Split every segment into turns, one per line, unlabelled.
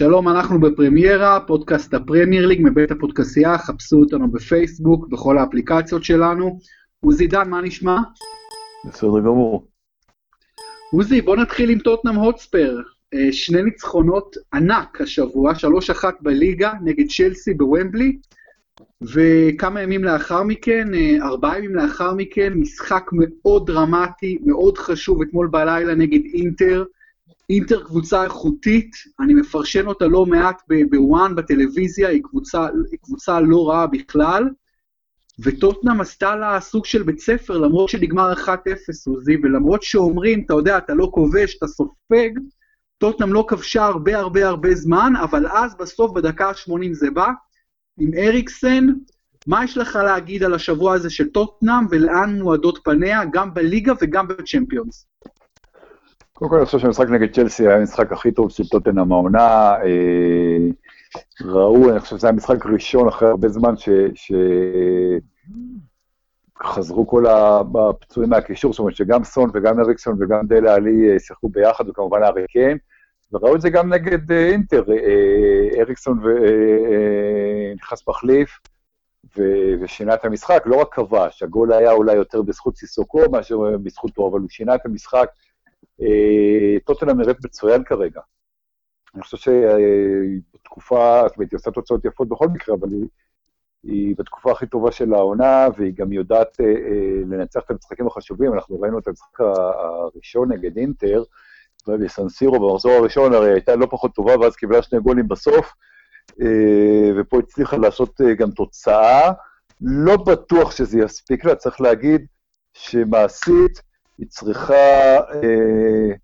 שלום, אנחנו בפרמיירה, פודקאסט הפרמייר ליג מבית הפודקסייה, חפשו אותנו בפייסבוק, בכל האפליקציות שלנו. עוזי דן, מה נשמע?
בסדר גמור.
עוזי, בוא נתחיל עם טוטנאם הוטספר. אה, שני ניצחונות ענק השבוע, 3-1 בליגה נגד צ'לסי בוומבלי, וכמה ימים לאחר מכן, אה, ארבעה ימים לאחר מכן, משחק מאוד דרמטי, מאוד חשוב, אתמול בלילה נגד אינטר. אינטר קבוצה איכותית, אני מפרשן אותה לא מעט בוואן, בטלוויזיה, היא קבוצה, היא קבוצה לא רעה בכלל, וטוטנאם עשתה לה סוג של בית ספר, למרות שנגמר 1-0, עוזי, ולמרות שאומרים, אתה יודע, אתה לא כובש, אתה סופג, טוטנאם לא כבשה הרבה הרבה הרבה זמן, אבל אז בסוף, בדקה ה-80 זה בא, עם אריקסן, מה יש לך להגיד על השבוע הזה של טוטנאם, ולאן מועדות פניה, גם בליגה וגם בצ'מפיונס?
קודם כל אני חושב שהמשחק נגד צ'לסי היה המשחק הכי טוב של טוטנאם העונה. אה, ראו, אני חושב שזה היה משחק ראשון אחרי הרבה זמן שחזרו כל הפצועים מהקישור, זאת אומרת שגם סון וגם אריקסון וגם דלה עלי אה, שיחקו ביחד, וכמובן הארי קיין, וראו את זה גם נגד אה, אינטר, אריקסון נכנס מחליף ושינה את המשחק, לא רק כבש, הגול היה אולי יותר בזכות סיסוקו מאשר בזכותו, אבל הוא שינה את המשחק. אה, טוטנאם נראית מצוין כרגע. אני חושב שבתקופה, זאת אומרת, היא עושה תוצאות יפות בכל מקרה, אבל היא, היא בתקופה הכי טובה של העונה, והיא גם יודעת אה, אה, לנצח את המשחקים החשובים. אנחנו ראינו את המשחק הראשון נגד אינטר, ובסנסירו במחזור הראשון הרי הייתה לא פחות טובה, ואז קיבלה שני גולים בסוף, אה, ופה הצליחה לעשות אה, גם תוצאה. לא בטוח שזה יספיק לה, צריך להגיד שמעשית, היא צריכה אה,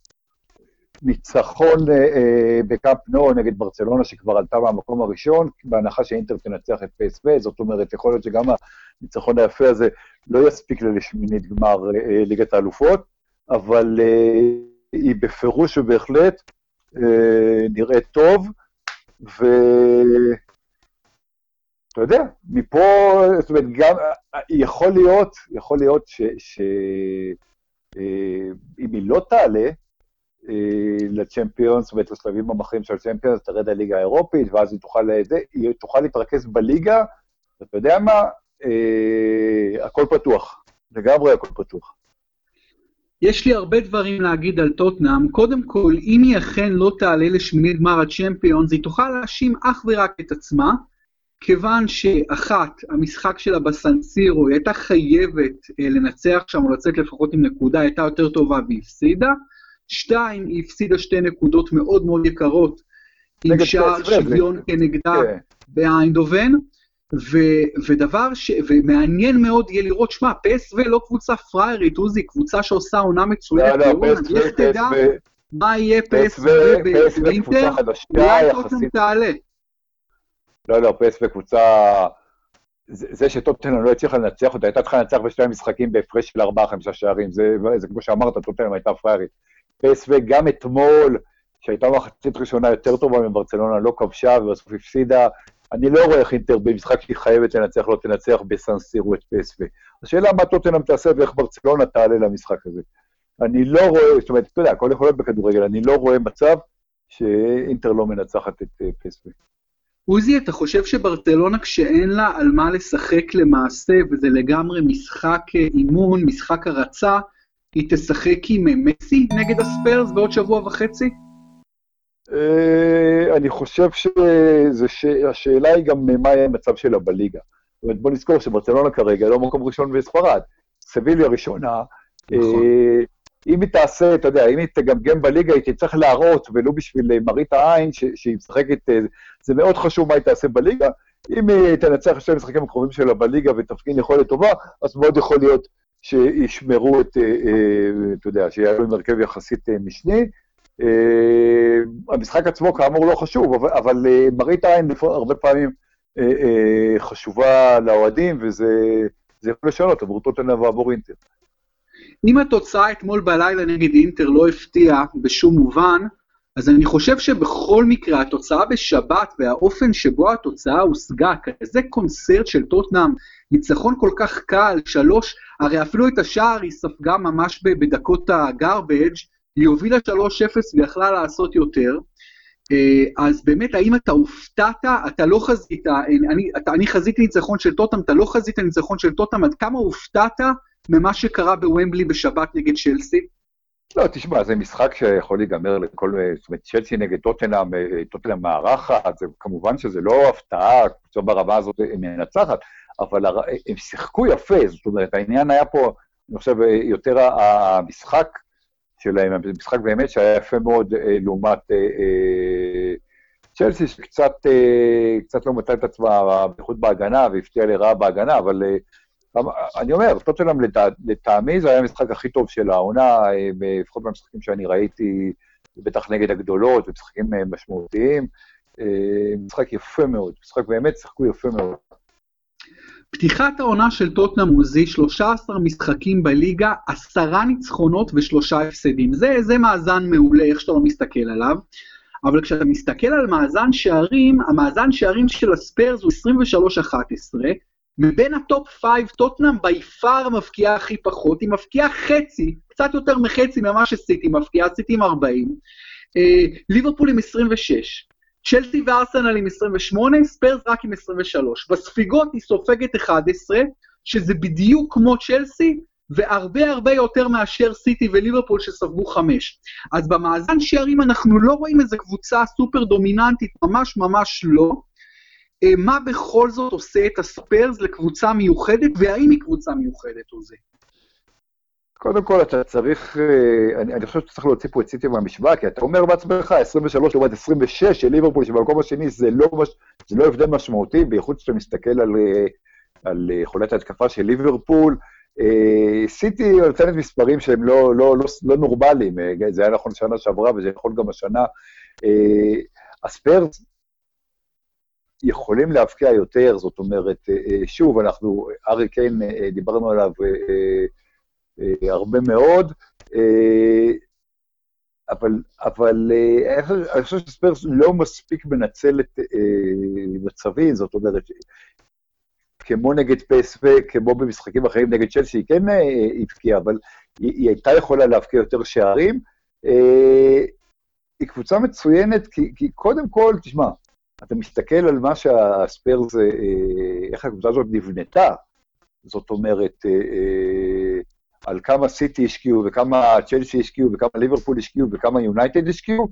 ניצחון אה, אה, בקאפ נו נגד ברצלונה, שכבר עלתה מהמקום הראשון, בהנחה שאינטר תנצח את פסו, זאת אומרת, יכול להיות שגם הניצחון היפה הזה לא יספיק לה לשמינית גמר אה, ליגת האלופות, אבל אה, היא בפירוש ובהחלט אה, נראית טוב, ו... אתה יודע, מפה, זאת אומרת, גם, יכול להיות, יכול להיות ש, ש, אה, אם היא לא תעלה אה, לצ'מפיונס, זאת אומרת, לשלבים המכריעים של הצ'מפיונס, תרד לליגה האירופית, ואז היא תוכל, לזה, היא תוכל להתרכז בליגה, ואתה יודע מה? אה, הכל פתוח, לגמרי הכל פתוח.
יש לי הרבה דברים להגיד על טוטנאם. קודם כל, אם היא אכן לא תעלה לשמינית גמר הצ'מפיונס, היא תוכל להאשים אך ורק את עצמה, כיוון שאחת, המשחק שלה בסנסירו, היא הייתה חייבת אה, לנצח שם או לצאת לפחות עם נקודה, הייתה יותר טובה והפסידה. שתיים, היא הפסידה שתי נקודות מאוד מאוד יקרות, עם שער שוויון כנגדה כן. באיינדובן. ו- ודבר ש... ומעניין מאוד יהיה לראות, שמע, פסו לא קבוצה פריירית, עוזי, קבוצה שעושה עונה מצוינת,
לא, לא, פסו,
איך תדע מה יהיה פסו באינטר, אולי טוטנאם תעלה.
לא, לא, פסו קבוצה... זה, זה שטוטנאם לא הצליחה לנצח אותה, הייתה צריכה לנצח בשני המשחקים בהפרש של ארבעה-חמישה שערים, זה, זה כמו שאמרת, טוטנאם הייתה פריירית. פסו גם אתמול, שהייתה מחצית ראשונה יותר טובה מברצלונה, לא כבשה ובסוף הפסידה, אני לא רואה איך אינטר במשחק שהיא חייבת לנצח, לא תנצח בסנסירו את פסו. השאלה מה טוטנאם תעשה ואיך ברצלונה תעלה למשחק הזה. אני לא רואה, זאת אומרת, אתה יודע, הכל יכול להיות בכדורגל, אני לא רואה מצב שאינטר לא מנצחת את אה, פסו.
עוזי, אתה חושב שברצלונה כשאין לה על מה לשחק למעשה, וזה לגמרי משחק אה, אימון, משחק הרצה, היא תשחק עם אה, מסי נגד הספיירס בעוד שבוע וחצי?
אה, אני חושב שהשאלה היא גם מה יהיה המצב שלה בליגה. זאת אומרת, בוא נזכור שברצלונה כרגע לא מקום ראשון בספרד. סביליה ראשונה. אם היא תעשה, אתה יודע, אם היא תגמגם בליגה, היא תצטרך להראות, ולו בשביל אה, מראית העין, שהיא משחקת, אה, זה מאוד חשוב מה היא תעשה בליגה. אם היא תנצח שני המשחקים הקרובים שלה בליגה ותפגין יכולת טובה, אז מאוד יכול להיות שישמרו את, אה, אתה יודע, שיהיה להם הרכב יחסית משני. המשחק עצמו כאמור לא חשוב, אבל, מראית העין הרבה פעמים חשובה לאוהדים, וזה יכול לשנות עבור טוטנאם ועבור אינטר.
אם התוצאה אתמול בלילה נגד אינטר לא הפתיעה בשום מובן, אז אני חושב שבכל מקרה התוצאה בשבת והאופן שבו התוצאה הושגה, כזה קונצרט של טוטנאם, ניצחון כל כך קל, שלוש, הרי אפילו את השער היא ספגה ממש בדקות הגרבג', היא הובילה 3-0 ויכלה לעשות יותר. אז באמת, האם אתה הופתעת? אתה לא חזית, אני, אני חזיתי ניצחון של טוטם, אתה לא חזית ניצחון של טוטם, עד כמה הופתעת ממה שקרה בוומבלי בשבת נגד צ'לסי?
לא, תשמע, זה משחק שיכול להיגמר לכל... זאת אומרת, צ'לסי נגד טוטנאם, טוטנאם מארחת, זה, כמובן שזה לא הפתעה, קבוצה ברמה הזאת מנצחת, אבל הר... הם שיחקו יפה, זאת אומרת, העניין היה פה, אני חושב, יותר המשחק שלהם, המשחק באמת שהיה יפה מאוד לעומת צ'לסי, שקצת לא מצא את עצמה, בייחוד בהגנה, והפתיע לרעה בהגנה, אבל אני אומר, טוטנאם לטעמי זה היה המשחק הכי טוב של העונה, לפחות במשחקים שאני ראיתי, בטח נגד הגדולות, ומשחקים משמעותיים. משחק יפה מאוד, משחק באמת, שיחקו יפה מאוד.
פתיחת העונה של טוטנאם עוזי, 13 משחקים בליגה, עשרה ניצחונות ושלושה הפסדים. זה, זה מאזן מעולה, איך שאתה לא מסתכל עליו. אבל כשאתה מסתכל על מאזן שערים, המאזן שערים של הספיירס הוא 23-11, מבין ה top 5, טוטנאם by far מבקיעה הכי פחות, היא מבקיעה חצי, קצת יותר מחצי ממה שסיטי מבקיעה, סיטי עם 40, אה, ליברפול עם 26, צ'לסי וארסנל עם 28, ספיירס רק עם 23. בספיגות היא סופגת 11, שזה בדיוק כמו צ'לסי, והרבה הרבה יותר מאשר סיטי וליברפול שספגו 5. אז במאזן שערים אנחנו לא רואים איזה קבוצה סופר דומיננטית, ממש ממש לא. אה, מה בכל זאת עושה את הספיירס לקבוצה מיוחדת, והאם היא קבוצה מיוחדת או זה?
קודם כל, אתה צריך, אה, אני, אני חושב שאתה צריך להוציא פה את סיטי מהמשוואה, כי אתה אומר בעצמך, 23 לעומת 26 של ליברפול, שבמקום השני זה לא, מש, זה לא הבדל משמעותי, בייחוד כשאתה מסתכל על, אה, על יכולת ההתקפה של ליברפול. סיטי נותנת מספרים שהם לא, לא, לא, לא נורמליים, זה היה נכון שנה שעברה וזה יכול גם השנה. הספיירס יכולים להבקיע יותר, זאת אומרת, אה, אה, שוב, אנחנו, ארי קיין, אה, דיברנו עליו הרבה מאוד, אבל, אבל אני חושב שספרס לא מספיק מנצל את מצבים, זאת אומרת, כמו נגד פסו, כמו במשחקים אחרים נגד צ'לסי, היא כן הבקיעה, אבל היא, היא הייתה יכולה להבקיע יותר שערים. היא קבוצה מצוינת, כי, כי קודם כל, תשמע, אתה מסתכל על מה שהספיירס, אה, איך הקבוצה הזאת נבנתה, זאת אומרת, אה, אה, על כמה סיטי השקיעו, וכמה צ'לסי השקיעו, וכמה ליברפול השקיעו, וכמה יונייטד השקיעו,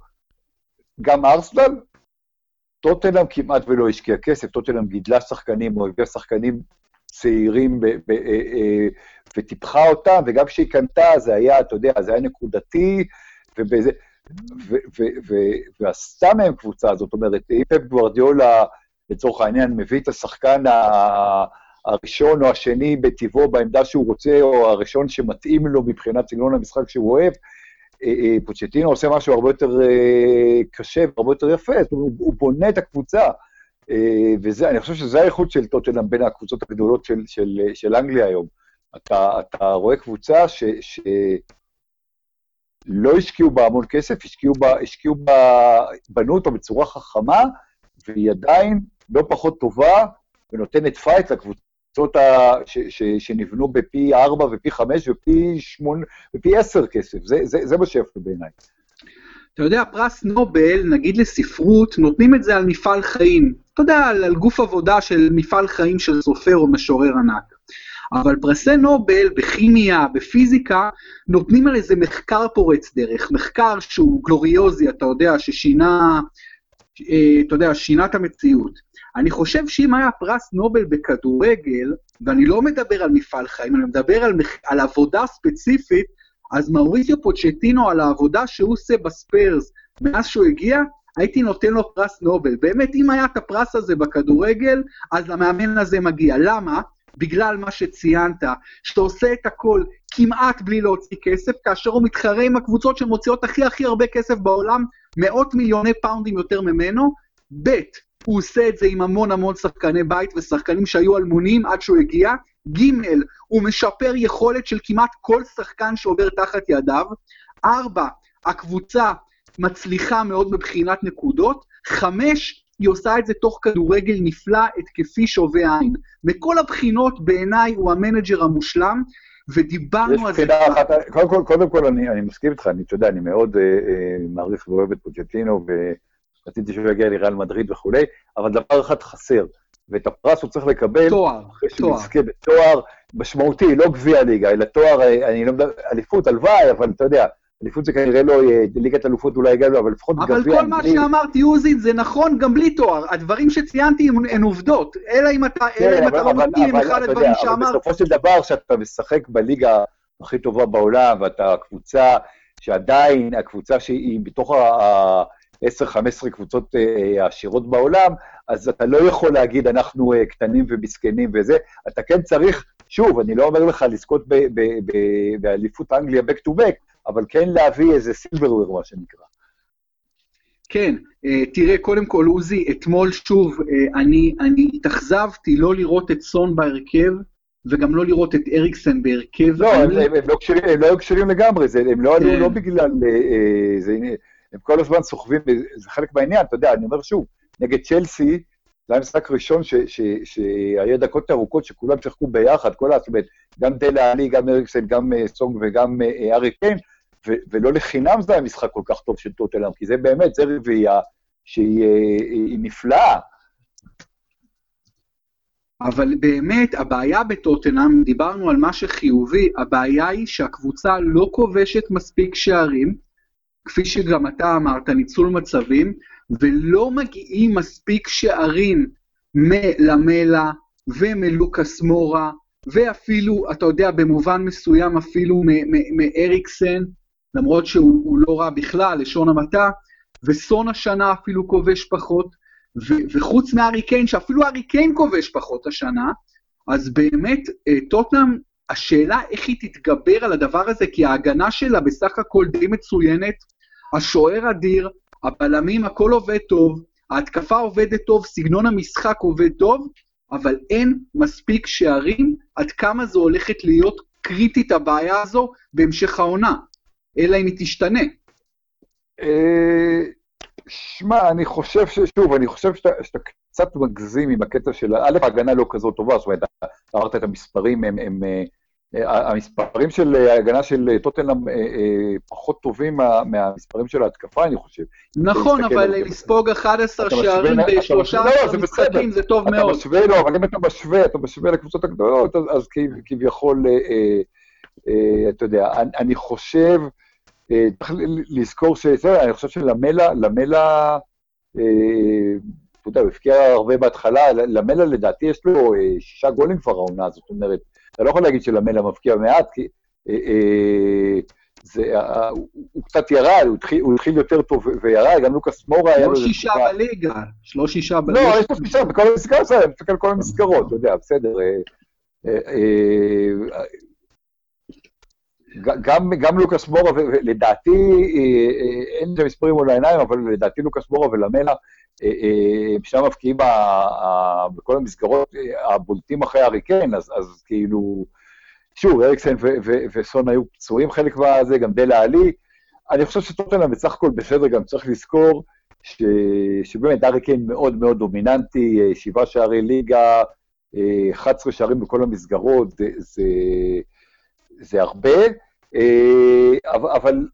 גם ארסנל, טוטנאם כמעט ולא השקיע כסף, טוטנאם גידלה שחקנים, או הביאה שחקנים צעירים ב, ב, ב, וטיפחה אותם, וגם כשהיא קנתה זה היה, אתה יודע, זה היה נקודתי, ובזה... ועשתה מהם קבוצה, זאת אומרת, אם פפ גוורדיולה, לצורך העניין, מביא את השחקן הראשון או השני בטבעו בעמדה שהוא רוצה, או הראשון שמתאים לו מבחינת סגנון המשחק שהוא אוהב, אה, אה, פוצ'טינו עושה משהו הרבה יותר אה, קשה והרבה יותר יפה, זאת אומרת, הוא בונה את הקבוצה. ואני חושב שזה האיכות של טוטנאם בין הקבוצות הגדולות של, של, של אנגליה היום. אתה, אתה רואה קבוצה ש, ש, לא השקיעו בה המון כסף, השקיעו בה, השקיעו בה, בנו אותה בצורה חכמה, והיא עדיין לא פחות טובה, ונותנת פייט לקבוצות ה, ש, ש, שנבנו בפי 4 ופי 5 ופי 8 ופי 10 כסף. זה, זה, זה מה שיפה בעיניי.
אתה יודע, פרס נובל, נגיד לספרות, נותנים את זה על מפעל חיים. אתה יודע, על, על גוף עבודה של מפעל חיים של סופר או משורר ענק. אבל פרסי נובל בכימיה, בפיזיקה, נותנים על איזה מחקר פורץ דרך, מחקר שהוא גלוריוזי, אתה יודע, ששינה, אה, אתה יודע, שינה את המציאות. אני חושב שאם היה פרס נובל בכדורגל, ואני לא מדבר על מפעל חיים, אני מדבר על, מח... על עבודה ספציפית, אז מאוריסיו פוצ'טינו על העבודה שהוא עושה בספרס מאז שהוא הגיע, הייתי נותן לו פרס נובל. באמת, אם היה את הפרס הזה בכדורגל, אז למאמן הזה מגיע. למה? בגלל מה שציינת, שאתה עושה את הכל כמעט בלי להוציא כסף, כאשר הוא מתחרה עם הקבוצות שמוציאות הכי הכי הרבה כסף בעולם, מאות מיליוני פאונדים יותר ממנו, ב', הוא עושה את זה עם המון המון שחקני בית ושחקנים שהיו אלמונים עד שהוא הגיע, ג', הוא משפר יכולת של כמעט כל שחקן שעובר תחת ידיו, ארבע, הקבוצה מצליחה מאוד מבחינת נקודות, חמש, היא עושה את זה תוך כדורגל נפלא, התקפי שובה עין. מכל הבחינות בעיניי הוא המנג'ר המושלם, ודיברנו על זה...
יש בחינה אחת, קודם כל, קודם כל אני, אני מסכים איתך, אני, אתה יודע, אני מאוד אה, אה, מעריך ואוהב את פוצ'טינו, רציתי שהוא יגיע לריאל מדריד וכולי, אבל דבר אחד חסר, ואת הפרס הוא צריך לקבל,
תואר,
אחרי שהוא
תואר.
בתואר משמעותי, לא גביע ליגה, אלא תואר, אה, אני לא מדבר, אליפות, הלוואי, אבל אתה יודע, אליפות זה כנראה לא יהיה, ליגת אלופות אולי יגיע לו, אבל לפחות
אבל
גביע
כל מה
אנגלי.
שאמרתי, עוזי, זה נכון גם בלי תואר. הדברים שציינתי הם, הן עובדות. אלא אם אתה,
כן,
לא מסכים עם אחד הדברים
יודע, אבל. בסופו של דבר, כשאתה משחק בליגה הכי טובה בעולם, ואתה קבוצה שעדיין, הקבוצה שהיא בתוך ה-10-15 קבוצות אה, העשירות בעולם, אז אתה לא יכול להגיד, אנחנו אה, קטנים ומסכנים וזה, אתה כן צריך, שוב, אני לא אומר לך לזכות באליפות אנגליה back to back, אבל כן להביא איזה סילברוויר, מה שנקרא.
כן, אה, תראה, קודם כל, עוזי, אתמול שוב, אה, אני, אני התאכזבתי לא לראות את סון בהרכב, וגם לא לראות את אריקסן בהרכב.
לא,
אני-
הם, הם, לא קשרים, הם לא היו קשרים לגמרי, זה, הם לא עלו
כן.
לא בגלל... אה, זה, הם כל הזמן סוחבים, זה חלק מהעניין, אתה יודע, אני אומר שוב, נגד צ'לסי, זה היה משחק ראשון שהיה דקות ארוכות שכולם שיחקו ביחד, כל ה... זאת אומרת, גם דלה עלי, גם אריקסן, גם סונג וגם ארי קיין, ולא לחינם זה היה משחק כל כך טוב של טוטלם, כי זה באמת, זה רביעייה שהיא אה, נפלאה.
אבל באמת, הבעיה בטוטנאם, דיברנו על מה שחיובי, הבעיה היא שהקבוצה לא כובשת מספיק שערים, כפי שגם אתה אמרת, ניצול מצבים, ולא מגיעים מספיק שערים מלמלה ומלוקאס מורה, ואפילו, אתה יודע, במובן מסוים אפילו מאריקסן, למרות שהוא הוא לא רע בכלל, לשון המעטה, וסון השנה אפילו כובש פחות. ו- וחוץ מהארי קיין, שאפילו הארי קיין כובש פחות השנה, אז באמת, אה, טוטנאם, השאלה איך היא תתגבר על הדבר הזה, כי ההגנה שלה בסך הכל די מצוינת, השוער אדיר, הבלמים, הכל עובד טוב, ההתקפה עובדת טוב, סגנון המשחק עובד טוב, אבל אין מספיק שערים עד כמה זו הולכת להיות קריטית הבעיה הזו בהמשך העונה, אלא אם היא תשתנה.
אה, שמע, אני חושב ש... שוב, אני חושב שאתה, שאתה קצת מגזים עם הקטע של... א', ההגנה לא כזאת טובה, זאת אומרת, אתה אמרת את המספרים, הם... הם אה, אה, המספרים של ההגנה של טוטנאם פחות טובים מה, מהמספרים של ההתקפה, אני חושב.
נכון, אבל. לספוג 11
אתה משווה-
שערים
אתה
בשלושה
לא, זה
משחקים זה טוב
אתה
מאוד.
משווה לו, אבל אם אתה משווה, אתה משווה לקבוצות הגדולות, אז, אז כב- כביכול, אתה יודע, אני, חושב, צריך ל- לזכור ש... בסדר, אני חושב שלמלה, למלה, אה, אתה יודע, הוא הבקיע הרבה בהתחלה, למלה לדעתי יש לו אה, שישה גולים כבר העונה, זאת אומרת, אתה לא יכול להגיד שלמלה מבקיע מעט, כי אה, אה, זה, אה, הוא, קצת ירד, הוא התחיל, הוא התחיל יותר טוב וירד, גם לוקאס מורה היה לו...
לא שישה בליגה, לא שישה
לא,
בליגה.
יש לו שישה בכל המסגרות אני מסתכל על כל המסגרות, אתה יודע, בסדר. גם, גם לוקאס מורה, ולדעתי, אה, אה, אין את המספרים מול העיניים, אבל לדעתי לוקאס מורה ולמלה, אה, הם שם מבקיעים בכל המסגרות הבולטים אחרי הארי קיין, אז, אז כאילו, שוב, אריקסן וסון היו פצועים חלק מהזה, גם דלה עלי. אני חושב שטוטנאם בסך הכל בסדר, גם צריך לזכור ש... שבאמת ארי קיין מאוד מאוד דומיננטי, שבעה שערי ליגה, אה, 11 שערים בכל המסגרות, זה, זה, זה הרבה, אה, אבל,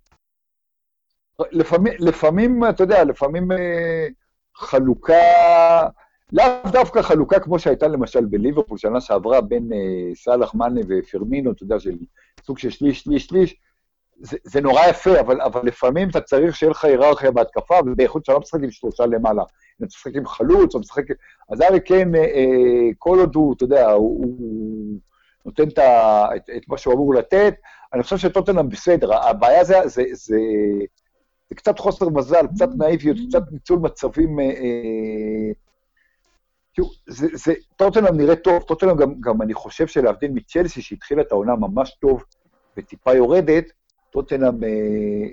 לפעמים, לפעמים, אתה יודע, לפעמים אה, חלוקה, לאו דווקא חלוקה כמו שהייתה למשל בליברפול שנה שעברה בין אה, סאלח, מאנה ופרמינו, אתה יודע, של סוג של שליש, שליש, שליש, זה, זה נורא יפה, אבל, אבל לפעמים אתה צריך שיהיה לך היררכיה בהתקפה, ובייחוד שאתה לא משחק עם שלושה למעלה. אם אתה משחק עם חלוץ, או משחק... אז ארי קיין, אה, אה, כל עוד הוא, אתה יודע, הוא, הוא נותן את, את, את מה שהוא אמור לתת, אני חושב שטוטנאם בסדר. הבעיה זה, זה, זה, זה קצת חוסר מזל, קצת נאיביות, קצת ניצול מצבים... אה, אה, תראו, זה, זה, טוטנאם נראה טוב, טוטנאם גם, גם אני חושב שלהבדיל מצ'לסי, שהתחילה את העונה ממש טוב וטיפה יורדת, טוטנאם אה,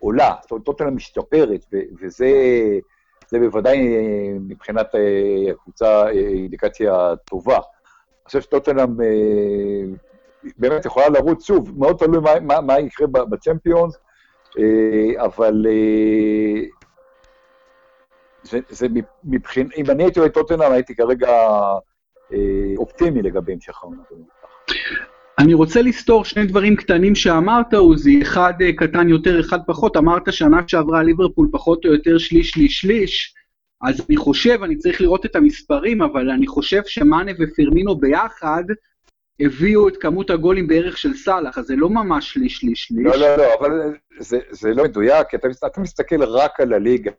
עולה, זאת אומרת, טוטנאם משתפרת, ו, וזה זה בוודאי אה, מבחינת הקבוצה אה, אינדיקציה טובה. אני חושב שטוטנאם אה, באמת יכולה לרוץ שוב, מאוד תלוי מה, מה, מה יקרה בצ'מפיונס, אה, אבל אה, זה, זה מבחין, אם אני הייתי רואה טוטנאם, הייתי כרגע אופטימי לגבי המשך העונה.
אני רוצה לסתור שני דברים קטנים שאמרת, עוזי, אחד קטן יותר, אחד פחות. אמרת שנה שעברה ליברפול פחות או יותר שליש, שליש, שליש. אז אני חושב, אני צריך לראות את המספרים, אבל אני חושב שמאנה ופרמינו ביחד הביאו את כמות הגולים בערך של סאלח, אז זה לא ממש שליש, שליש, שליש.
לא, לא, לא, אבל זה, זה לא מדויק, כי אתה, אתה מסתכל רק על הליגה.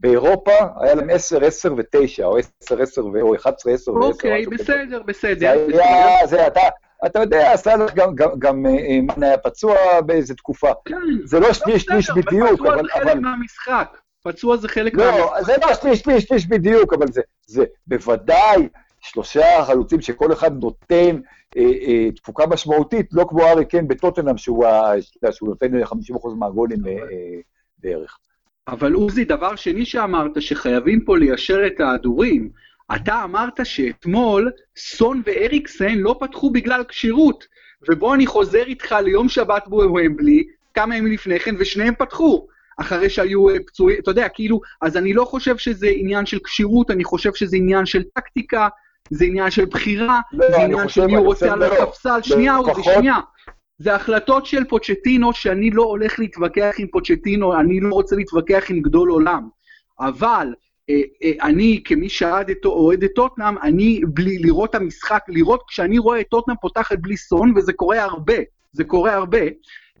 באירופה היה להם 10, 10 ו-9, או 10, 10 או 11, 10 ו-10.
אוקיי, בסדר, בסדר.
זה היה, זה, אתה, אתה יודע, סאלח גם, גם, גם אה, מן היה פצוע באיזה תקופה.
כן.
זה לא שליש, שליש בדיוק,
אבל... פצוע
אבל...
זה חלק מהמשחק. פצוע זה חלק
לא,
מהמשחק.
זה לא שליש, שליש, שליש בדיוק, אבל זה, זה בוודאי שלושה חלוצים שכל אחד נותן אה, אה, תפוקה משמעותית, לא כמו ארי קן בטוטנאם, שהוא, שהוא נותן 50% מהגולים אה, אה, בערך.
אבל עוזי, דבר שני שאמרת, שחייבים פה ליישר את ההדורים. אתה אמרת שאתמול סון ואריקסן לא פתחו בגלל כשירות. ובוא אני חוזר איתך ליום שבת בוומבלי, כמה ימים לפני כן, ושניהם פתחו. אחרי שהיו אה, פצועים, אתה יודע, כאילו, אז אני לא חושב שזה עניין של כשירות, אני חושב שזה עניין של טקטיקה, זה עניין של בחירה,
לא,
זה עניין של מי הוא רוצה על. הספסל. שנייה, עוזי, שנייה. זה החלטות של פוצ'טינו שאני לא הולך להתווכח עם פוצ'טינו, אני לא רוצה להתווכח עם גדול עולם. אבל אה, אה, אני, כמי שאוהד את- טוטנאם, אני, בלי לראות את המשחק, לראות כשאני רואה את טוטנאם פותחת בלי סון, וזה קורה הרבה, זה קורה הרבה,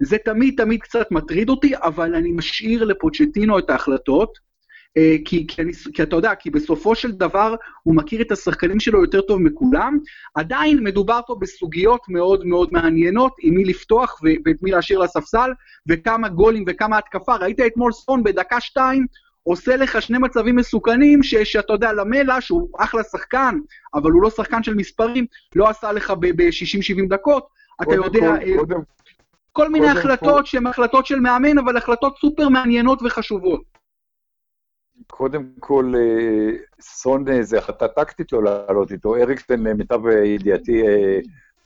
זה תמיד תמיד קצת מטריד אותי, אבל אני משאיר לפוצ'טינו את ההחלטות. אה, כי, כי, אני, כי אתה יודע, כי בסופו של דבר הוא מכיר את השחקנים שלו יותר טוב מכולם, עדיין מדובר פה בסוגיות מאוד מאוד מעניינות, עם מי לפתוח ו- ואת מי להשאיר לספסל, וכמה גולים וכמה התקפה. ראית אתמול סון בדקה שתיים, עושה לך שני מצבים מסוכנים, ש- שאתה יודע, למלה, שהוא אחלה שחקן, אבל הוא לא שחקן של מספרים, לא עשה לך ב-60-70 דקות. אתה יודע, אה,
קודם
כל מיני החלטות שהן החלטות של מאמן, אבל החלטות סופר מעניינות וחשובות.
קודם כל, אה, סון אה, זה החלטה טקטית לא לעלות איתו. אריקסן, למיטב אה, ידיעתי, אה,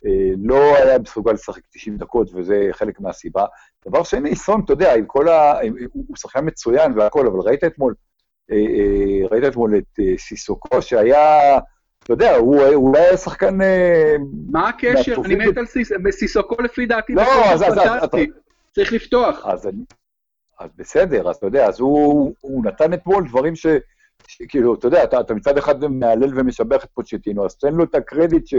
אה, לא היה מסוגל לשחק 90 דקות, וזה חלק מהסיבה. דבר שני, סון, אתה יודע, עם כל ה... הוא שחקן מצוין והכל, אבל ראית אתמול, ראית אתמול את סיסוקו, שהיה, אתה יודע, הוא הוא היה שחקן... אה,
מה הקשר? אני מת על סיס- בסיסוקו לפי דעתי,
לא, אז- אז-.
צריך לפתוח.
אז, אני, אז בסדר, אז אתה יודע, אז הוא, הוא נתן אתמול דברים ש... ש- כאילו, אתה יודע, אתה, אתה מצד אחד מהלל ומשבח את פוצ'טינו, אז תן לו את הקרדיט ש...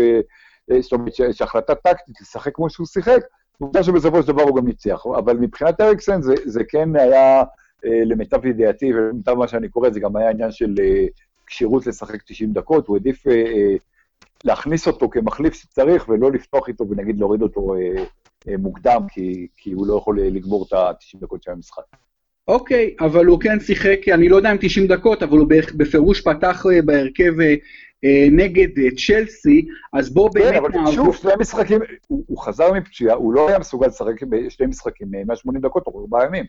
אה, זאת אומרת, שהחלטה טקטית לשחק כמו שהוא שיחק, עובדה שבסופו של דבר הוא גם ניצח. אבל מבחינת אריקסן זה, זה כן היה, אה, למיטב ידיעתי ולמיטב מה שאני קורא, זה גם היה עניין של כשירות לשחק 90 דקות, הוא העדיף אה, אה, להכניס אותו כמחליף שצריך, ולא לפתוח איתו ונגיד להוריד אותו אה, מוקדם, כי, כי הוא לא יכול לגמור את ה-90 דקות של המשחק.
אוקיי, אבל הוא כן שיחק, אני לא יודע אם 90 דקות, אבל הוא בפירוש פתח אה, בהרכב אה, אה, נגד צ'לסי, אז בוא
כן,
באמת
אבל
נעבור...
שוב, שני משחקים, הוא, חזר מפציעה, הוא לא היה מסוגל לשחק בשני משחקים, אה, 180 דקות או ארבעה ימים.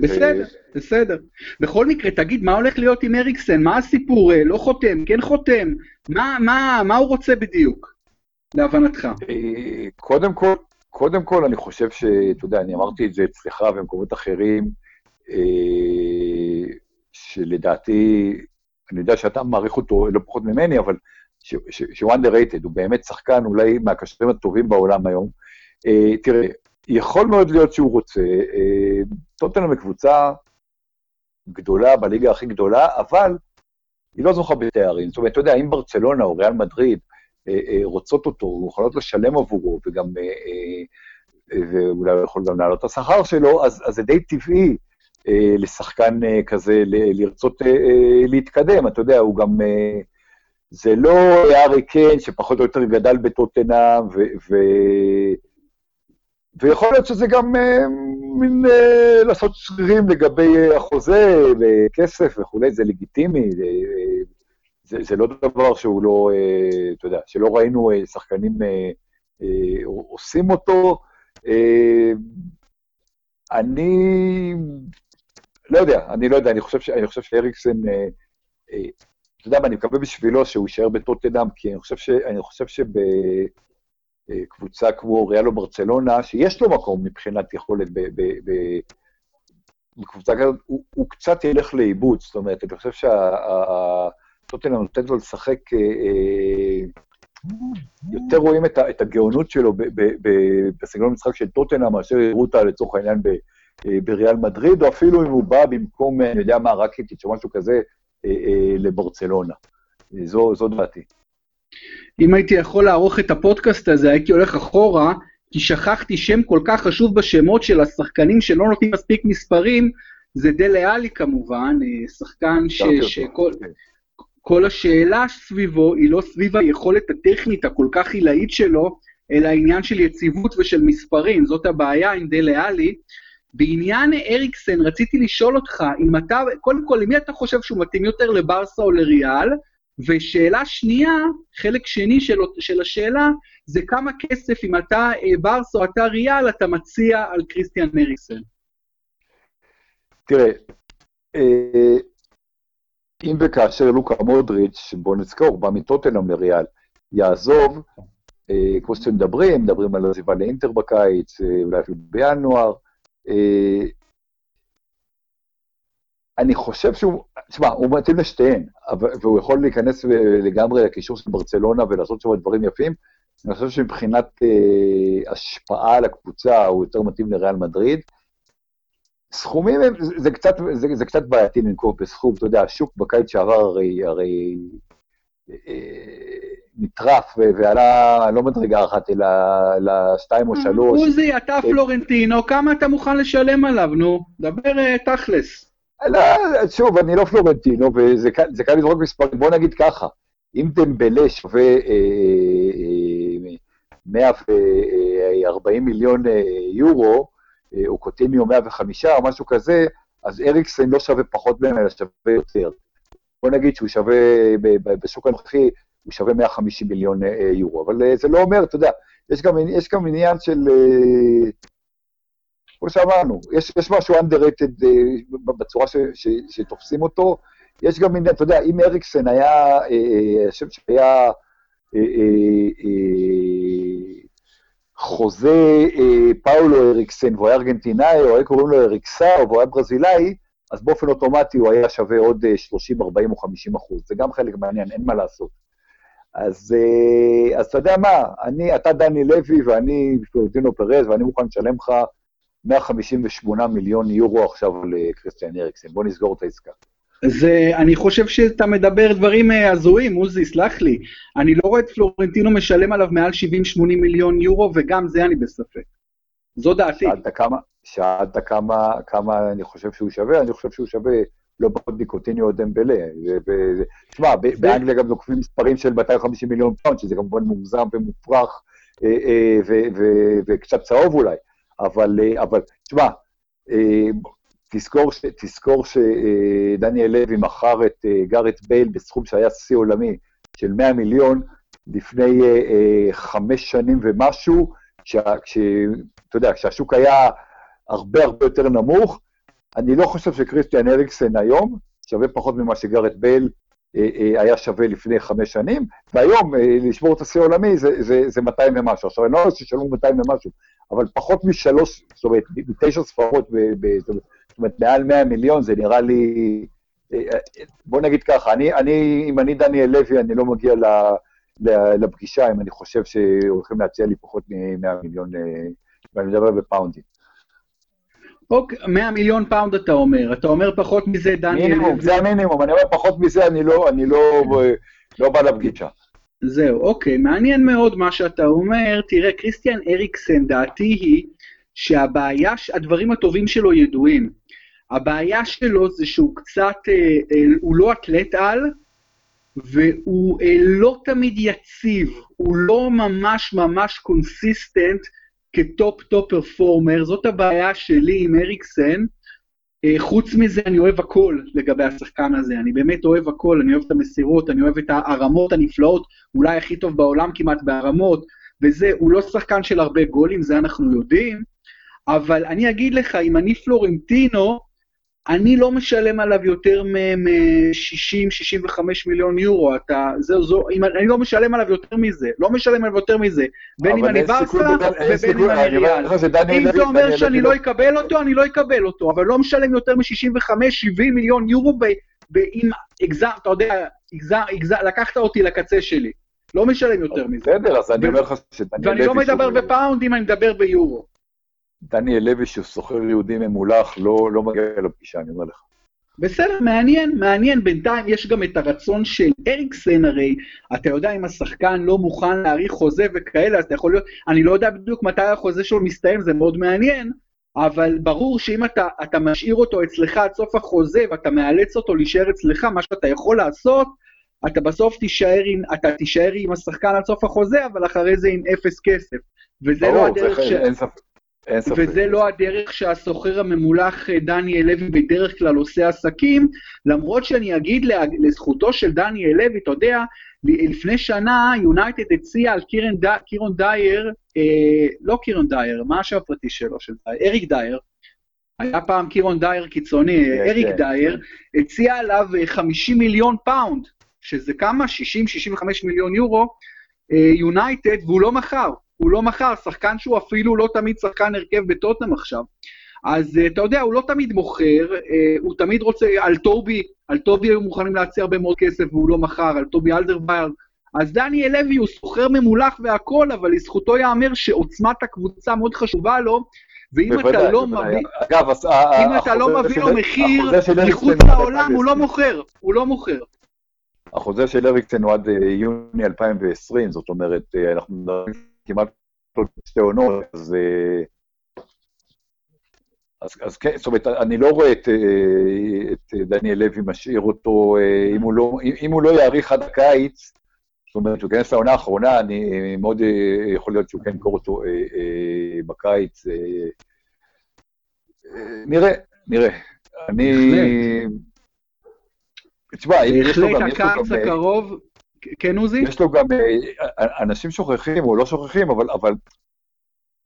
בסדר, בסדר. בכל מקרה, תגיד, מה הולך להיות עם אריקסן? מה הסיפור? לא חותם, כן חותם? מה, הוא רוצה בדיוק, להבנתך?
קודם כל, קודם כל, אני חושב שאתה יודע, אני אמרתי את זה אצלך ובמקומות אחרים, שלדעתי, אני יודע שאתה מעריך אותו לא פחות ממני, אבל שהוא underrated, הוא באמת שחקן אולי מהקשרים הטובים בעולם היום. אה, תראה, יכול מאוד להיות שהוא רוצה, אה, טוטנאם היא קבוצה גדולה, בליגה הכי גדולה, אבל היא לא זוכה בתארים. זאת אומרת, אתה יודע, אם ברצלונה או ריאל מדריד אה, אה, רוצות אותו, יכולות לשלם עבורו, וגם, אה, אה, ואולי הוא יכול גם להעלות את השכר שלו, אז, אז זה די טבעי אה, לשחקן אה, כזה לרצות אה, אה, להתקדם. אתה יודע, הוא גם... אה, זה לא ארי קיין, שפחות או יותר גדל בטוטנאם, ו... ויכול להיות שזה גם אה, מין אה, לעשות שרירים לגבי אה, החוזה, וכסף וכולי, זה לגיטימי. זה, אה, זה, לא דבר שהוא לא, אה, אתה יודע, שלא ראינו אה, שחקנים אה, אה, עושים אותו. אה, אני לא יודע, אני לא יודע, אני חושב, ש, אני חושב שאריקסן, אה, אה, אתה יודע מה, אני מקווה בשבילו שהוא יישאר בטוטנאם, כי אני חושב, ש, אני חושב שבקבוצה כמו ריאל או ברצלונה, שיש לו מקום מבחינת יכולת ב, ב, ב, בקבוצה כזאת, הוא, הוא קצת ילך לאיבוד, זאת אומרת, אני חושב שהטוטנאם נותנת לו לשחק אה, אה, יותר רואים את, את הגאונות שלו בסגנון משחק של טוטנאם, מאשר יראו אותה לצורך העניין אה, בריאל מדריד, או אפילו אם הוא בא במקום, אני יודע מה, רקיטיץ' או משהו כזה, לברצלונה. זו, זו דעתי.
אם הייתי יכול לערוך את הפודקאסט הזה, הייתי הולך אחורה, כי שכחתי שם כל כך חשוב בשמות של השחקנים שלא נותנים מספיק מספרים, זה דלה עלי כמובן, אה, שחקן ש, שכל כן. כל השאלה סביבו היא לא סביב היכולת הטכנית הכל כך עילאית שלו, אלא עניין של יציבות ושל מספרים, זאת הבעיה עם דלה עלי. בעניין אריקסן, רציתי לשאול אותך, אם אתה, קודם כל, למי אתה חושב שהוא מתאים יותר לברסה או לריאל? ושאלה שנייה, חלק שני של, של השאלה, זה כמה כסף, אם אתה אה, ברסה או אתה ריאל, אתה מציע על קריסטיאן אריקסן.
תראה, אה, אם וכאשר לוקה מודריץ', בוא נזכור, בא מטוטנאם לריאל, יעזוב, אה, כמו שאתם מדברים, מדברים על עזיבה לאינטר בקיץ, אולי אפילו בינואר, אני חושב שהוא, תשמע, הוא מתאים לשתיהן, והוא יכול להיכנס לגמרי לקישור של ברצלונה ולעשות שם דברים יפים. אני חושב שמבחינת אה, השפעה על הקבוצה, הוא יותר מתאים לריאל מדריד. סכומים הם, זה, זה, קצת, זה, זה קצת בעייתי לנקוב בסכום, אתה יודע, השוק בקיץ שעבר הרי, הרי אה, נטרף ועלה לא מדרגה אחת, אלא לשתיים או שלוש.
עוזי, אתה פלורנטינו, כמה אתה מוכן לשלם עליו, נו? דבר אה, תכלס.
לא, שוב, אני לא פלורנטינו, וזה קל לזרוק מספרים. בוא נגיד ככה, אם דמבלה שווה 140 מיליון אה, יורו, אה, או קוטיניו 105 או משהו כזה, אז אריקסן לא שווה פחות מהם, אלא שווה יותר. בוא נגיד שהוא שווה, בשוק הנוכחי, הוא שווה 150 מיליון אה, יורו. אבל זה לא אומר, אתה יודע, יש גם, יש גם עניין של... כמו שאמרנו, יש, יש משהו underrated בצורה ש, ש, שתופסים אותו. יש גם עניין, אתה יודע, אם אריקסן היה, חושב שהיה אה, אה, חוזה פאולו אריקסן, והוא היה ארגנטינאי, או היה קוראים לו אריקסאו, והוא היה ברזילאי, אז באופן אוטומטי הוא היה שווה עוד 30, 40 או 50 אחוז. זה גם חלק מעניין, אין מה לעשות. אז, אז אתה יודע מה, אני, אתה דני לוי ואני פלורנטינו פרז, ואני מוכן לשלם לך 158 מיליון יורו עכשיו לקריסטיאן אריקסן. בוא נסגור את העסקה.
זה, אני חושב שאתה מדבר דברים אה, הזויים, עוזי, סלח לי. אני לא רואה את פלורנטינו משלם עליו מעל 70-80 מיליון יורו, וגם זה אני בספק. זו דעתי.
שאלת כמה, שאלת כמה, כמה אני חושב שהוא שווה, אני חושב שהוא שווה לא פחות מקוטיניו או דמבלה. תשמע, באנגליה גם נוקפים מספרים של 250 מיליון פאונד, שזה כמובן מוגזם ומופרך, אה, אה, וקצת צהוב אולי. אבל, אה, תשמע, תזכור, תזכור שדניאל לוי מכר את גארט בייל בסכום שהיה שיא עולמי של 100 מיליון לפני חמש שנים ומשהו, כשאתה יודע, כשהשוק היה הרבה הרבה יותר נמוך. אני לא חושב שקריסטיאן אריקסן היום שווה פחות ממה שגארט בייל היה שווה לפני חמש שנים, והיום לשבור את השיא העולמי זה, זה, זה 200 ומשהו. עכשיו, אני לא יודע ששלמו 200 ומשהו, אבל פחות משלוש, זאת אומרת, מתשע ספרות, זאת אומרת, מעל 100 מיליון, זה נראה לי... אה, אה, בוא נגיד ככה, אני, אני, אם אני דניאל לוי, אני לא מגיע ל, ל, לפגישה אם אני חושב שהולכים להציע לי פחות מ-100 מיליון, אה, ואני מדבר בפאונדים.
אוקיי, 100 מיליון פאונד אתה אומר, אתה אומר פחות מזה, דניאל...
מינימום, זה המינימום, אני אומר פחות מזה, אני לא, אני לא, לא בא לפגישה.
זהו, אוקיי, מעניין מאוד מה שאתה אומר. תראה, קריסטיאן אריקסן, דעתי היא שהבעיה, הדברים הטובים שלו ידועים. הבעיה שלו זה שהוא קצת, אה, אה, הוא לא אתלט על, והוא אה, לא תמיד יציב, הוא לא ממש ממש consistent כ top top performer, זאת הבעיה שלי עם אריקסן. אה, חוץ מזה, אני אוהב הכל לגבי השחקן הזה, אני באמת אוהב הכל, אני אוהב את המסירות, אני אוהב את הרמות הנפלאות, אולי הכי טוב בעולם כמעט בהרמות, וזה, הוא לא שחקן של הרבה גולים, זה אנחנו יודעים, אבל אני אגיד לך, אם אני פלורנטינו, אני לא משלם עליו יותר מ-60-65 מיליון יורו, אתה, זהו, זו, אם, אני לא משלם עליו יותר מזה, לא משלם עלב יותר מזה, בין אם אני ברסה ובין אם אני ריאל. אם זה אומר שאני לא אקבל אותו, אני לא אקבל אותו, אבל לא משלם יותר מ-65-70 מיליון יורו, אם הגזם, אתה יודע, לקחת אותי לקצה שלי. לא משלם יותר מזה.
בסדר, אז אני אומר לך לוי...
ואני לא מדבר בפאונדים, אני מדבר ביורו.
דניאל לוי, שהוא סוחר יהודי ממולח, לא, לא מגיע לפגישה, אני אומר לך.
בסדר, מעניין, מעניין. בינתיים יש גם את הרצון של אריקסן הרי, אתה יודע אם השחקן לא מוכן להאריך חוזה וכאלה, אז אתה יכול להיות, אני לא יודע בדיוק מתי החוזה שלו מסתיים, זה מאוד מעניין, אבל ברור שאם אתה, אתה משאיר אותו אצלך עד סוף החוזה ואתה מאלץ אותו להישאר אצלך, מה שאתה יכול לעשות, אתה בסוף תישאר עם, אתה תישאר עם השחקן עד סוף החוזה, אבל אחרי זה עם אפס כסף. וזה לא
ברור,
הדרך
צריך-
ש...
אין ספק.
וזה לא הדרך שהסוחר הממולח אה, דניאל לוי בדרך כלל עושה עסקים, למרות שאני אגיד לזכותו של דניאל לוי, אתה יודע, לפני שנה יונייטד הציע על קירן ד... קירון דייר, אה, לא קירון דייר, מה השם הפרטי שלו? של דייר? אריק דייר. היה פעם קירון דייר קיצוני,
כן,
אריק
כן,
דייר, הציע עליו אה, 50 מיליון פאונד, שזה כמה? 60-65 מיליון יורו, אה, יונייטד, והוא לא מכר. הוא לא מכר, שחקן שהוא אפילו לא תמיד שחקן הרכב בטוטנאם עכשיו. אז אה, אתה יודע, הוא לא תמיד מוכר, אה, הוא תמיד רוצה, על טובי, על טובי היו מוכנים להציע הרבה מאוד כסף והוא לא מכר, על טובי אלדרווירלד. אז דניאל לוי הוא סוחר ממולח והכל, אבל לזכותו ייאמר שעוצמת הקבוצה מאוד חשובה לו, ואם אתה לא
בוודאי.
מביא,
אגב,
אם אתה לא מביא לו מחיר מחוץ לעולם, הוא לא
2020.
מוכר, הוא לא מוכר.
החוזה של אריקסן הוא עד אה, יוני 2020, זאת אומרת, אה, אנחנו מדברים כמעט על שתי עונות, אז... אה, אז, אז כן, זאת אומרת, אני לא רואה את, אה, את דניאל לוי משאיר אותו, אה, אם הוא לא, אם, אם הוא לא יאריך עד הקיץ, זאת אומרת, שהוא ייכנס לעונה האחרונה, אני מאוד יכול להיות שהוא כן ימכור אותו בקיץ. אה, אה, נראה, נראה. אני... תשמע, יש לו גם, יש לו
הקיץ הקרוב, כן עוזי?
יש לו גם, אה, אנשים שוכחים או לא שוכחים, אבל, אבל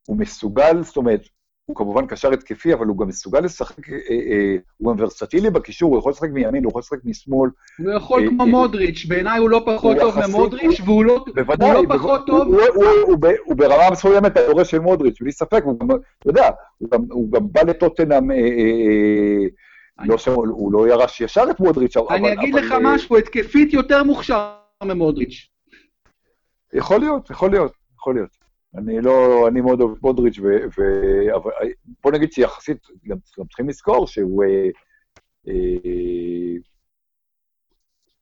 הוא מסוגל, זאת אומרת, הוא כמובן קשר התקפי, אבל הוא גם מסוגל לשחק, אה, אה, הוא גם ורסטילי בקישור, הוא יכול לשחק מימין, הוא יכול לשחק משמאל,
הוא יכול
אה,
כמו
אה,
מודריץ', בעיניי הוא לא פחות
הוא
טוב
יחסית-
ממודריץ', והוא לא
בוודאי,
הוא לא
בוודאי,
פחות
הוא-
טוב.
הוא- הוא- הוא ב- הוא ברמה מסוימת היורש של מודריץ', בלי ספק, הוא גם, אתה יודע, הוא גם- הוא גם בא לטוטנאם, אה, אה, אה, לא שהוא הוא לא ירש ישר את מודריץ', אבל...
אני אגיד
אבל,
לך
אה,
משהו, התקפית יותר מוכשר ממודריץ'.
יכול להיות, יכול להיות, יכול להיות. אני לא, אני מאוד אוהב את מודריץ', ו, ו, אבל בוא נגיד שיחסית, גם, גם צריכים לזכור שהוא אה, אה,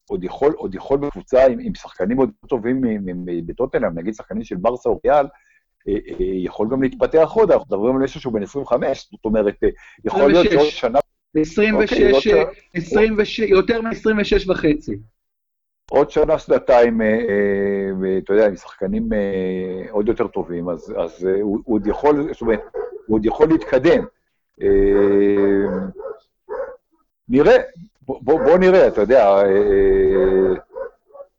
עוד, יכול, עוד יכול בקבוצה עם, עם שחקנים עוד טובים בטוטנאם, נגיד שחקנים של ברסה או ריאל, אה, אה, יכול גם להתפתח עוד, אנחנו מדברים על מישהו שהוא בן 25, זאת אומרת, אה, יכול להיות
26.
שעוד שנה,
26,
אוקיי, עוד שעה.
26, יותר מ-26 וחצי.
עוד שנה, שנתיים, אה, אה, אתה יודע, עם שחקנים אה, עוד יותר טובים, אז, אז הוא, הוא עוד יכול, זאת אומרת, הוא עוד יכול להתקדם. אה, נראה, בוא, בוא, נראה, אתה יודע,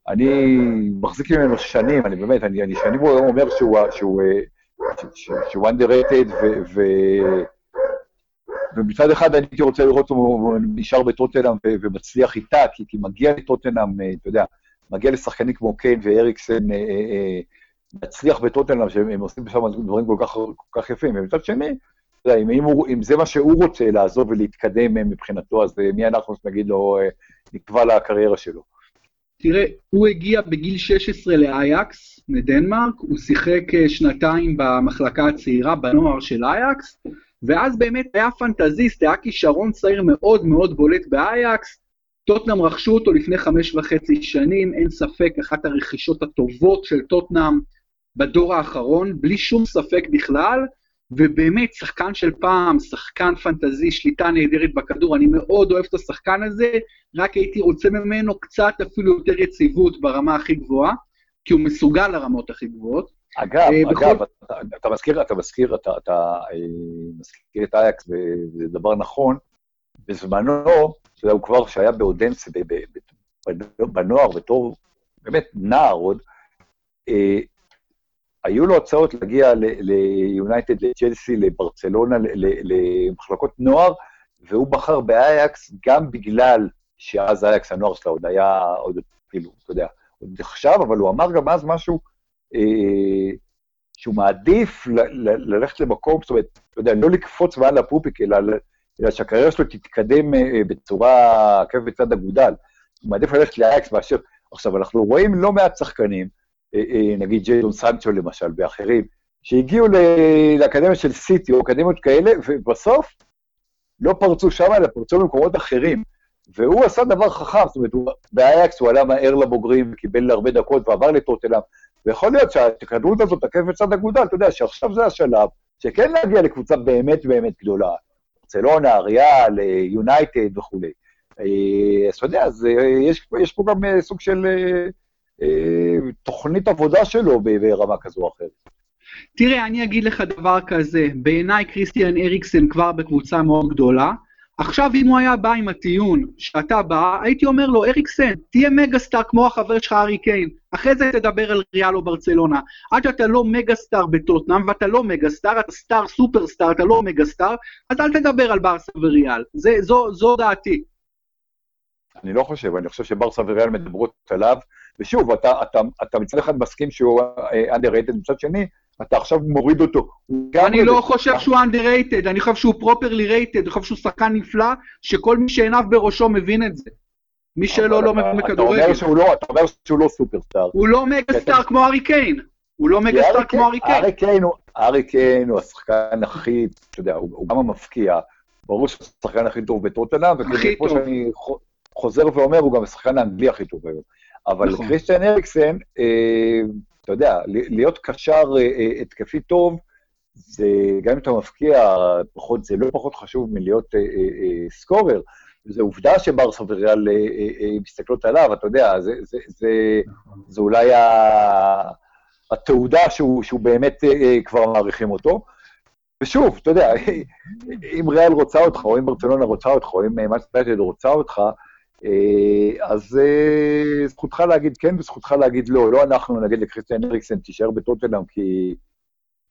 אני מחזיק ממנו שנים, אני באמת, אני, אני שנים אומר שהוא, שהוא, שהוא underrated, ו, ו, ומצד אחד אני הייתי רוצה לראות אותו נשאר בטוטנאם ומצליח איתה, כי, כי מגיע לטוטנאם, אה, אתה יודע, מגיע לשחקנים כמו קיין ואריקסן, אה, אה, מצליח בטוטנאם, שהם הם עושים שם דברים כל כך, כל כך יפים. ומצד שני, אתה יודע, אם, אם, הוא, אם זה מה שהוא רוצה, לעזוב ולהתקדם מבחינתו, אז מי אנחנו שנגיד לו, נקבע לקריירה שלו.
תראה, הוא הגיע בגיל 16 לאייקס, מדנמרק, הוא שיחק שנתיים במחלקה הצעירה בנוער של אייקס, ואז באמת היה פנטזיסט, היה כישרון צעיר מאוד מאוד בולט באייקס. טוטנאם רכשו אותו לפני חמש וחצי שנים, אין ספק, אחת הרכישות הטובות של טוטנאם בדור האחרון, בלי שום ספק בכלל, ובאמת, שחקן של פעם, שחקן פנטזי, שליטה נהדרת בכדור, אני מאוד אוהב את השחקן הזה, רק הייתי רוצה ממנו קצת אפילו יותר יציבות ברמה הכי גבוהה, כי הוא מסוגל לרמות הכי גבוהות.
אגב,
אה,
אגב, אתה, מזכיר, אתה מזכיר, אתה, אה, מזכיר את אייקס, וזה דבר נכון, בזמנו, אתה יודע, הוא כבר, כשהיה באודנס, ב- ב- ב- בנוער, בתור באמת נער עוד, אה, היו לו הצעות להגיע ליונייטד, לצ'לסי, לברצלונה, למחלקות נוער, והוא בחר באייקס גם בגלל שאז אייקס, הנוער שלה עוד היה, עוד כאילו, אתה יודע, עוד נחשב, אבל הוא אמר גם אז משהו, שהוא מעדיף ללכת למקום, זאת אומרת, אתה יודע, לא לקפוץ מעל הפופיק, אלא, אלא שהקריירה שלו תתקדם אה, בצורה עקב בצד אגודל. הוא מעדיף ללכת לאייקס מאשר... עכשיו, אנחנו רואים לא מעט שחקנים נגיד ג'יידון סנצ'ו למשל, ואחרים, שהגיעו לאקדמיה של סיטי או אקדמיות כאלה, ובסוף לא פרצו שם, אלא פרצו במקומות אחרים. והוא עשה דבר חכם, זאת אומרת, באייקס הוא עלה מהר לבוגרים, קיבל הרבה דקות ועבר לטוטלאם, ויכול להיות שהכדרות הזאת תקף בצד אגודל, אתה יודע שעכשיו זה השלב, שכן להגיע לקבוצה באמת באמת גדולה, ברצלונה, ריאל, יונייטד וכולי. אה, אז אתה יודע, אז אה, יש, יש פה גם אה, סוג של תוכנית עבודה שלו ברמה כזו או אחרת.
תראה, אני אגיד לך דבר כזה, בעיניי קריסטיאן אריקסן כבר בקבוצה מאוד גדולה, עכשיו אם הוא היה בא עם הטיעון שאתה בא, הייתי אומר לו, אריקסן, תהיה מגה סטאר כמו החבר שלך ארי קיין, אחרי זה תדבר על ריאל או ברצלונה. עד שאתה לא מגה סטאר בטוטנאם, ואתה לא מגה סטאר, אתה סטאר סופר סטאר, אתה לא מגה סטאר, אז אל תדבר על ברסה וריאל. זה, זו, זו דעתי.
אני לא חושב, אני חושב שברסה וריאל מדברות עליו, ושוב, אתה, אתה, אתה מצד אחד מסכים שהוא underrated, מצד שני, אתה עכשיו מוריד אותו.
אני לא חושב שהוא underrated, אני חושב שהוא properly rated, אני חושב שהוא שחקן נפלא, שכל מי שעיניו בראשו מבין את זה. מי שלא לא מבין בכדורגל.
לא, אתה אומר שהוא לא סופרסטאר.
הוא לא מגה סטאר כמו ארי קיין. הוא לא מגה סטאר כמו ארי קיין.
ארי קיין הוא השחקן הכי, אתה יודע, הוא גם המפקיע. ברור שהוא השחקן הכי טוב בטוטנאם, וכמו שאני חוזר ואומר, הוא גם השחקן האנגלי הכי טוב היום. אבל נכון. קריסטיאן אריקסן, אה, אתה יודע, להיות קשר אה, אה, התקפי טוב, זה, גם אם אתה מפקיע, פחות, זה לא פחות חשוב מלהיות אה, אה, סקורר. זו עובדה שברסה וריאל מסתכלות עליו, אתה יודע, זה, זה, זה, נכון. זה אולי ה, התעודה שהוא, שהוא באמת כבר מעריכים אותו. ושוב, אתה יודע, אם ריאל רוצה אותך, או אם ברצלונה רוצה אותך, או אם מאצ'טייטד רוצה אותך, אז אה, זכותך להגיד כן וזכותך להגיד לא. לא אנחנו נגיד לקריסטיאן אריקסן, תישאר בטוטנאם כי...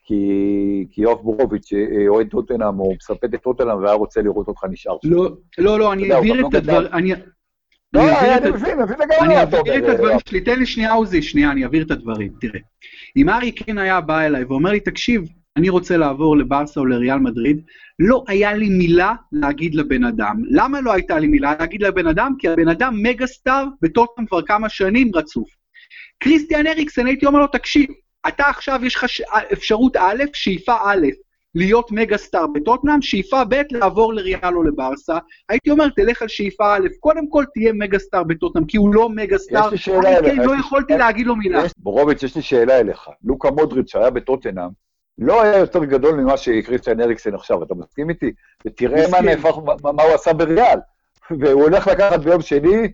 כי, כי יואב בורוביץ' אה, אוהד טוטנאם, או מספד את טוטנאם והיה רוצה לראות אותך נשאר.
לא, לא, לא, אני אעביר את הדבר...
לא, אני מבין, מבין לגמרי
אני אעביר את הדברים שלי, תן לי שנייה עוזי, שנייה, אני אעביר את הדברים. תראה, אם ארי קין היה בא אליי ואומר לי, תקשיב, אני רוצה לעבור לברסה או לריאל מדריד, לא היה לי מילה להגיד לבן אדם. למה לא הייתה לי מילה להגיד לבן אדם? כי הבן אדם מגה סטאר בטוטנאם כבר כמה שנים רצוף. קריסטיאן אריקסן, הייתי אומר לו, תקשיב, אתה עכשיו יש לך ש... אפשרות א', שאיפה א', להיות מגה סטאר בטוטנאם, שאיפה ב', לעבור לריאל או לברסה. הייתי אומר, תלך על שאיפה א', קודם כל תהיה מגה סטאר בטוטנאם, כי הוא לא מגה סטאר. יש לי שאלה אליך. לא יכולתי להגיד לו מילה.
בורוביץ', יש לי שאלה אליך. לוקה מודריץ' שהיה בטוטנאם, לא היה יותר גדול ממה שקריסטיאן אריקסן עכשיו, אתה מסכים איתי? ותראה מה נהפך, מה הוא עשה בריאל. והוא הולך לקחת ביום שני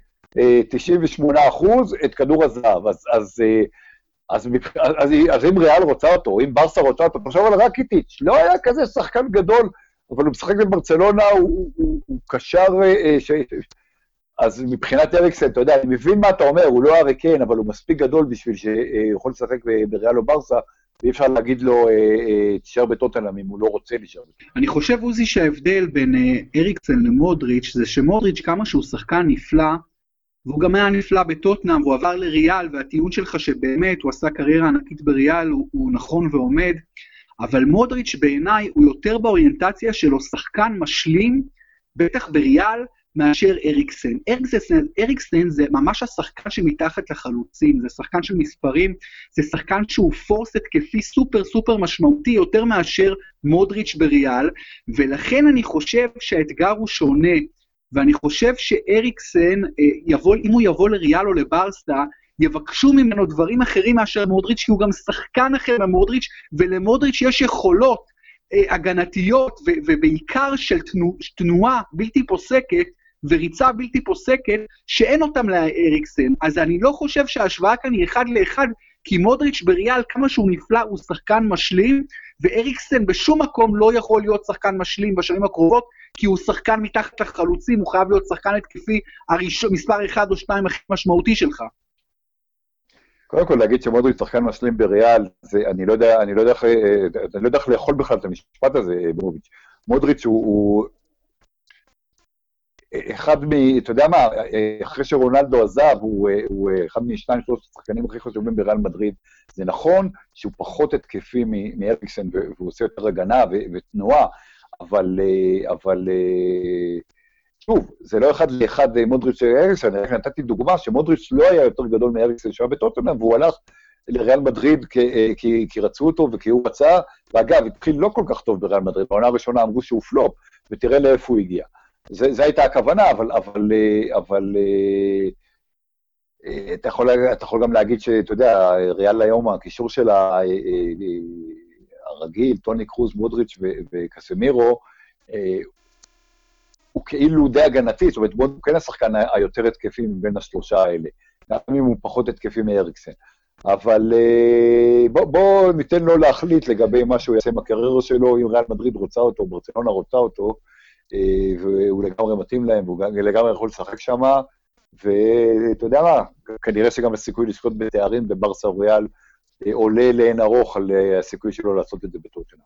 98 אה, אחוז את כדור הזהב. אז, אז, אה, אז, אז, אז, אז אם ריאל רוצה אותו, או אם ברסה רוצה אותו, תחשוב על רקיטיץ', לא היה כזה שחקן גדול, אבל הוא משחק בברצלונה, הוא, הוא, הוא, קשר... אה, ש... אז מבחינת אריקסן, אתה יודע, אני מבין מה אתה אומר, הוא לא ארי קיין, אבל הוא מספיק גדול בשביל שיכול לשחק בריאל או ברסה, ואי אפשר להגיד לו, אה, אה, תישאר בטוטנאם אם הוא לא רוצה להישאר.
אני חושב, עוזי, שההבדל בין אה, אריקסן למודריץ' זה שמודריץ', כמה שהוא שחקן נפלא, והוא גם היה נפלא בטוטנאם, והוא עבר לריאל, והטיעון שלך שבאמת הוא עשה קריירה ענקית בריאל, הוא, הוא נכון ועומד, אבל מודריץ' בעיניי הוא יותר באוריינטציה שלו שחקן משלים, בטח בריאל, מאשר אריקסן. אריקסן, אריקסן זה ממש השחקן שמתחת לחלוצים, זה שחקן של מספרים, זה שחקן שהוא פורס התקפי סופר סופר משמעותי יותר מאשר מודריץ' בריאל, ולכן אני חושב שהאתגר הוא שונה, ואני חושב שאריקסן, אה, יבוא, אם הוא יבוא לריאל או לברסה, יבקשו ממנו דברים אחרים מאשר מודריץ', כי הוא גם שחקן אחר ממודריץ', ולמודריץ' יש יכולות אה, הגנתיות ובעיקר של תנו, תנועה בלתי פוסקת, וריצה בלתי פוסקת, שאין אותם לאריקסן. אז אני לא חושב שההשוואה כאן היא אחד לאחד, כי מודריץ' בריאל, כמה שהוא נפלא, הוא שחקן משלים, ואריקסן בשום מקום לא יכול להיות שחקן משלים בשנים הקרובות, כי הוא שחקן מתחת לחלוצים, הוא חייב להיות שחקן התקפי הראשון, מספר 1 או 2 הכי משמעותי שלך.
קודם כל, להגיד שמודריץ' שחקן משלים בריאל, זה, אני לא יודע, אני לא איך, אה, אני לא לאכול בכלל את המשפט הזה, ברוביץ'. מודריץ' הוא, הוא, אחד מ... אתה יודע מה, אחרי שרונלדו עזב, הוא, הוא אחד משניים, שלושת השחקנים הכי חשובים בריאל מדריד. זה נכון שהוא פחות התקפי מאריקסן, והוא עושה יותר הגנה ותנועה, אבל, אבל שוב, זה לא אחד לאחד מודריץ' ואריקסן, אני נתתי דוגמה שמודריץ' לא היה יותר גדול מאריקסן שהיה בטוטנאם, והוא הלך לריאל מדריד כי, כי, כי רצו אותו וכי הוא רצה, ואגב, התחיל לא כל כך טוב בריאל מדריד, בעונה הראשונה אמרו שהוא פלופ, ותראה לאיפה הוא הגיע. זו הייתה הכוונה, אבל, אבל, אבל אתה יכול, אתה יכול גם להגיד שאתה יודע, ריאל היום, הקישור שלה הרגיל, טוני קרוז, מודריץ' וקסמירו, הוא כאילו די הגנתי, זאת אומרת, הוא כן השחקן היותר התקפי מבין השלושה האלה, גם אם הוא פחות התקפי מאריקסן. אבל אה, בואו בוא ניתן לו להחליט לגבי מה שהוא יעשה עם הקריירה שלו, אם ריאל מדריד רוצה אותו, ברצלונה רוצה אותו, אה, והוא לגמרי מתאים להם, והוא לגמרי יכול לשחק שם, ואתה יודע מה, כנראה שגם הסיכוי לזכות בתארים בברסה ריאל אה, עולה לאין ארוך על הסיכוי שלו לעשות את זה בטוטנאם.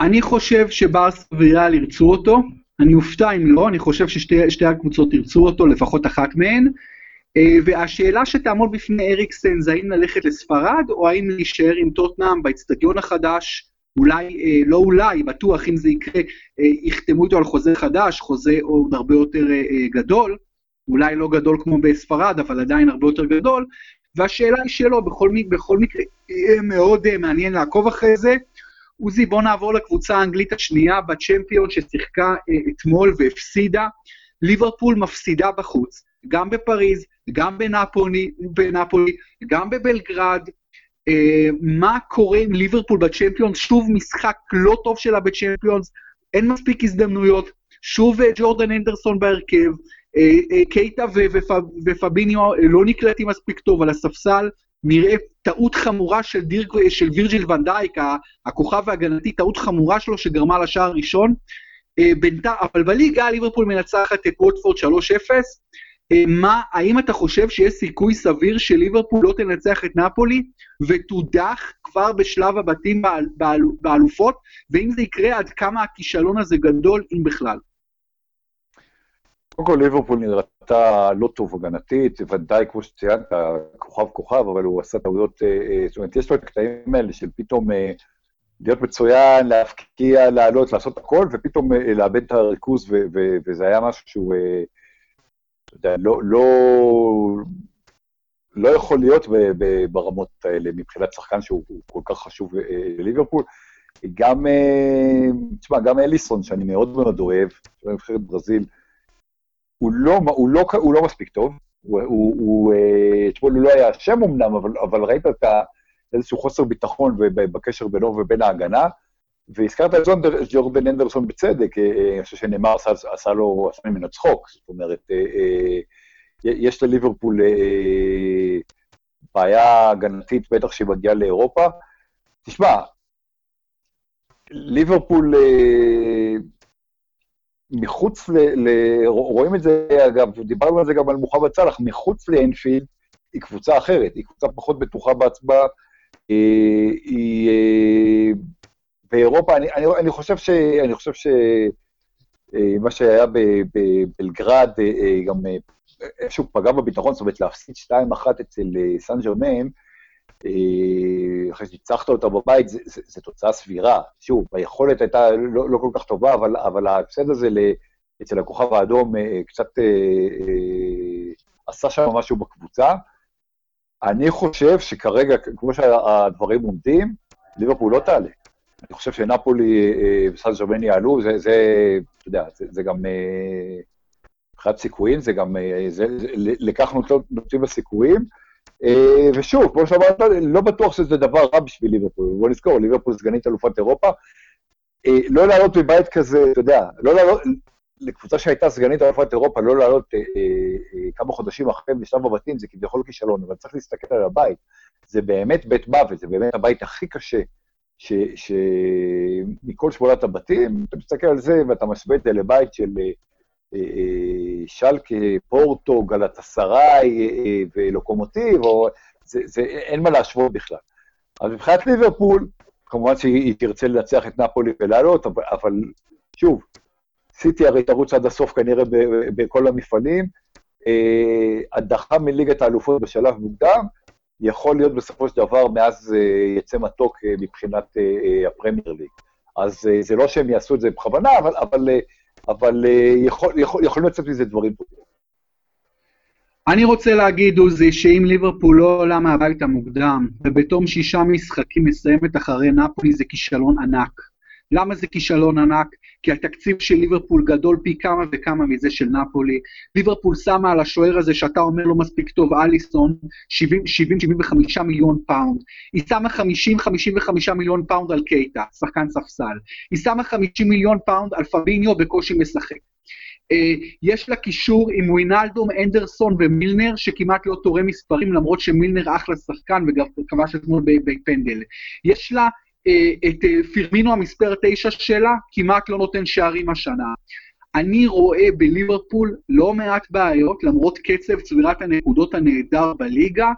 אני חושב שברסה וריאל ירצו אותו, אני אופתע אם לא, אני חושב ששתי הקבוצות ירצו אותו, לפחות אחת מהן. אה, והשאלה שתעמוד בפני אריקסן זה האם ללכת לספרד, או האם להישאר עם טוטנאם באצטדיון החדש, אולי, אה, לא אולי, בטוח אם זה יקרה, אה, יחתמו איתו על חוזה חדש, חוזה עוד הרבה יותר גדול, אולי לא גדול כמו בספרד, אבל עדיין הרבה יותר גדול, והשאלה היא שלו, בכל, בכל מקרה, מאוד מעניין לעקוב אחרי זה. עוזי, בוא נעבור לקבוצה האנגלית השנייה בצ'מפיון ששיחקה אתמול והפסידה. ליברפול מפסידה בחוץ, גם בפריז, גם בנפולי, בנפולי גם בבלגרד. Uh, מה קורה עם ליברפול בצ'מפיונס? שוב משחק לא טוב שלה בצ'מפיונס, אין מספיק הזדמנויות, שוב uh, ג'ורדן אנדרסון בהרכב, uh, קייטה ופביניו לא נקלטים מספיק טוב על הספסל, נראה טעות חמורה של, דיר, של וירג'יל ונדייק, הכוכב ההגנתי, טעות חמורה שלו שגרמה לשער הראשון. בינתיים, אבל בליגה ליברפול מנצחת את ווטפורד 3-0, אה, מה, האם אתה חושב שיש סיכוי סביר שליברפול לא תנצח את נפולי ותודח כבר בשלב הבתים באל, באל, באלופות, ואם זה יקרה, עד כמה הכישלון הזה גדול, אם בכלל?
קודם כל ליברפול נראתה לא טוב הגנתית, ודאי כמו שציינת, כוכב כוכב, אבל הוא עשה טעויות, אה, אה, זאת אומרת, יש לו את הקטעים האלה של פתאום להיות מצוין, להפקיע, לעלות, לעשות הכל, ופתאום לאבד את הריכוז, וזה היה משהו שהוא... אתה יודע, לא, לא, לא יכול להיות ברמות האלה מבחינת שחקן שהוא כל כך חשוב אה, לליברפול. גם, אה, תשמע, גם אליסון, שאני מאוד מאוד אוהב, שהוא נבחרת ברזיל, הוא לא, הוא, לא, הוא לא מספיק טוב. הוא, הוא, הוא, אה, אתמול לא היה אשם אמנם, אבל, אבל ראית את איזשהו חוסר ביטחון בקשר בינו ובין ההגנה. והזכרת את ג'ורדן אנדרסון בצדק, אה, אה, אני חושב שנאמר עשה, לו, עשה ממנו צחוק, זאת אומרת, אה, יש לליברפול בעיה הגנתית, בטח שהיא מגיעה לאירופה. תשמע, ליברפול מחוץ ל, ל... רואים את זה, אגב, דיברנו על זה גם על מוחמד סאלח, מחוץ לאנפילד היא קבוצה אחרת, היא קבוצה פחות בטוחה בעצמה, היא באירופה, אני, אני, אני חושב ש... אני חושב ש... אה, מה שהיה בבלגרד אה, אה, גם איפשהו פגע בביטחון, זאת אומרת להפסיד 2-1 אצל סן ג'רמן, אחרי שניצחת אותה בבית, זו תוצאה סבירה. שוב, היכולת הייתה לא, לא כל כך טובה, אבל, אבל ההפסד הזה אצל הכוכב האדום קצת עשה שם משהו בקבוצה. אני חושב שכרגע, כמו שהדברים עומדים, ליברפול לא תעלה. אני חושב שנפולי אה, וסן ג'רמן יעלו, זה, זה, אתה יודע, זה, זה גם אה, מבחינת סיכויים, זה גם, אה, זה, לכך נותנים בסיכויים. ושוב, כמו שאמרת, לא בטוח שזה דבר רע בשביל ליברפול. בוא נזכור, ליברפול סגנית אלופת אירופה. לא לעלות מבית כזה, אתה יודע, לא לעלות, לקבוצה שהייתה סגנית אלופת אירופה, לא לעלות כמה חודשים אחרי בשלב הבתים, זה כביכול כישלון, אבל צריך להסתכל על הבית. זה באמת בית מוות, זה באמת הבית הכי קשה שמכל שמונת הבתים, אתה מסתכל על זה ואתה משווה את זה לבית של אה, אה, שלקה, פורטו, גלטסראי אה, ולוקומוטיב, או, זה, זה, אין מה להשוות בכלל. אז מבחינת ליברפול, כמובן שהיא תרצה לנצח את נפולי ולעלות, אבל שוב, סיטי הרי תרוץ עד הסוף כנראה בכל המפעלים. הדחה מליגת האלופות בשלב מוקדם, יכול להיות בסופו של דבר, מאז uh, יצא מתוק uh, מבחינת uh, הפרמייר ליג. אז זה לא שהם יעשו את זה בכוונה, אבל, אבל, אבל יכול, יכול, יכולים לצאת מזה דברים טובים.
אני רוצה להגיד, עוזי, שאם ליברפול לא עולה מהבית המוקדם, ובתום שישה משחקים מסיימת אחרי נפולי, זה כישלון ענק. למה זה כישלון ענק? כי התקציב של ליברפול גדול פי כמה וכמה מזה של נפולי. ליברפול שמה על השוער הזה שאתה אומר לא מספיק טוב, אליסון, 70-75 מיליון פאונד. היא שמה 50-55 מיליון פאונד על קייטה, שחקן ספסל. היא שמה 50 מיליון פאונד על פביניו, בקושי משחק. Uh, יש לה קישור עם ווינלדום, אנדרסון ומילנר, שכמעט לא תורם מספרים, למרות שמילנר אחלה שחקן וגם כבש אתמול בפנדל. יש לה את uh, פירמינו המספר 9 שלה, כמעט לא נותן שערים השנה. אני רואה בליברפול לא מעט בעיות, למרות קצב צבירת הנקודות הנהדר בליגה,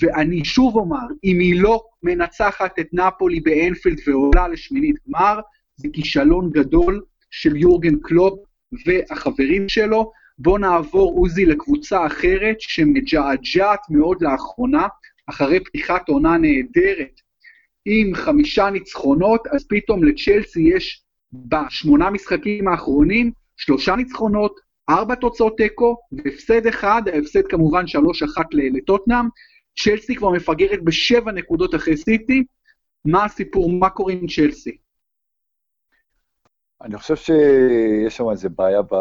ואני שוב אומר, אם היא לא מנצחת את נפולי באנפילד ועולה לשמינית גמר, זה כישלון גדול של יורגן קלופ, והחברים שלו. בואו נעבור, עוזי, לקבוצה אחרת שמג'עג'עת מאוד לאחרונה, אחרי פתיחת עונה נהדרת עם חמישה ניצחונות, אז פתאום לצ'לסי יש בשמונה משחקים האחרונים שלושה ניצחונות, ארבע תוצאות תיקו, והפסד אחד, ההפסד כמובן שלוש אחת לטוטנאם. צ'לסי כבר מפגרת בשבע נקודות אחרי סיטי. מה הסיפור, מה קורה עם צ'לסי?
אני חושב שיש שם איזו בעיה ב,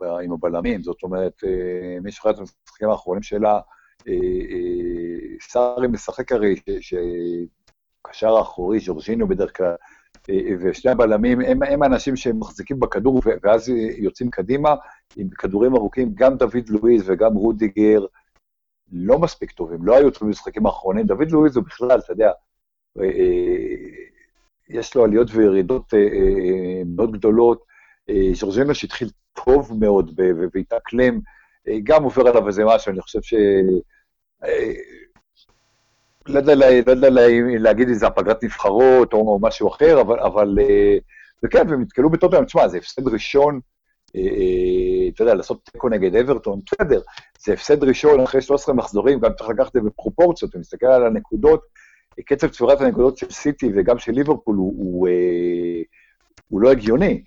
ב, עם הבלמים, זאת אומרת, אה, מי שראה את המשחקים האחרונים שלה, אה, אה, סארי משחק הרי, שקשר האחורי, ז'ורג'ינו בדרך כלל, ושני הבלמים הם, הם האנשים שמחזיקים בכדור ואז יוצאים קדימה עם כדורים ארוכים, גם דוד לואיז וגם רודיגר לא מספיק טובים, לא היו טובים במשחקים האחרונים. דוד לואיז הוא בכלל, אתה יודע, יש לו עליות וירידות אה, אה, מאוד גדולות. אה, ז'ורג'ינו שהתחיל טוב מאוד והתאקלם, אה, גם עובר עליו איזה משהו, אני חושב ש... לא יודע, לא יודע להגיד איזה הפגרת נבחרות או, משהו אחר, אבל, אבל אה, וכן, והם נתקלו בטוטנאם, תשמע, זה הפסד ראשון, אה, אה, אתה יודע, לעשות תיקו נגד אברטון, בסדר, זה הפסד ראשון אחרי 13 מחזורים, גם צריך לקחת את זה בפרופורציות, ומסתכל על הנקודות, קצב צבירת הנקודות של סיטי וגם של ליברפול הוא, הוא, אה, הוא לא הגיוני.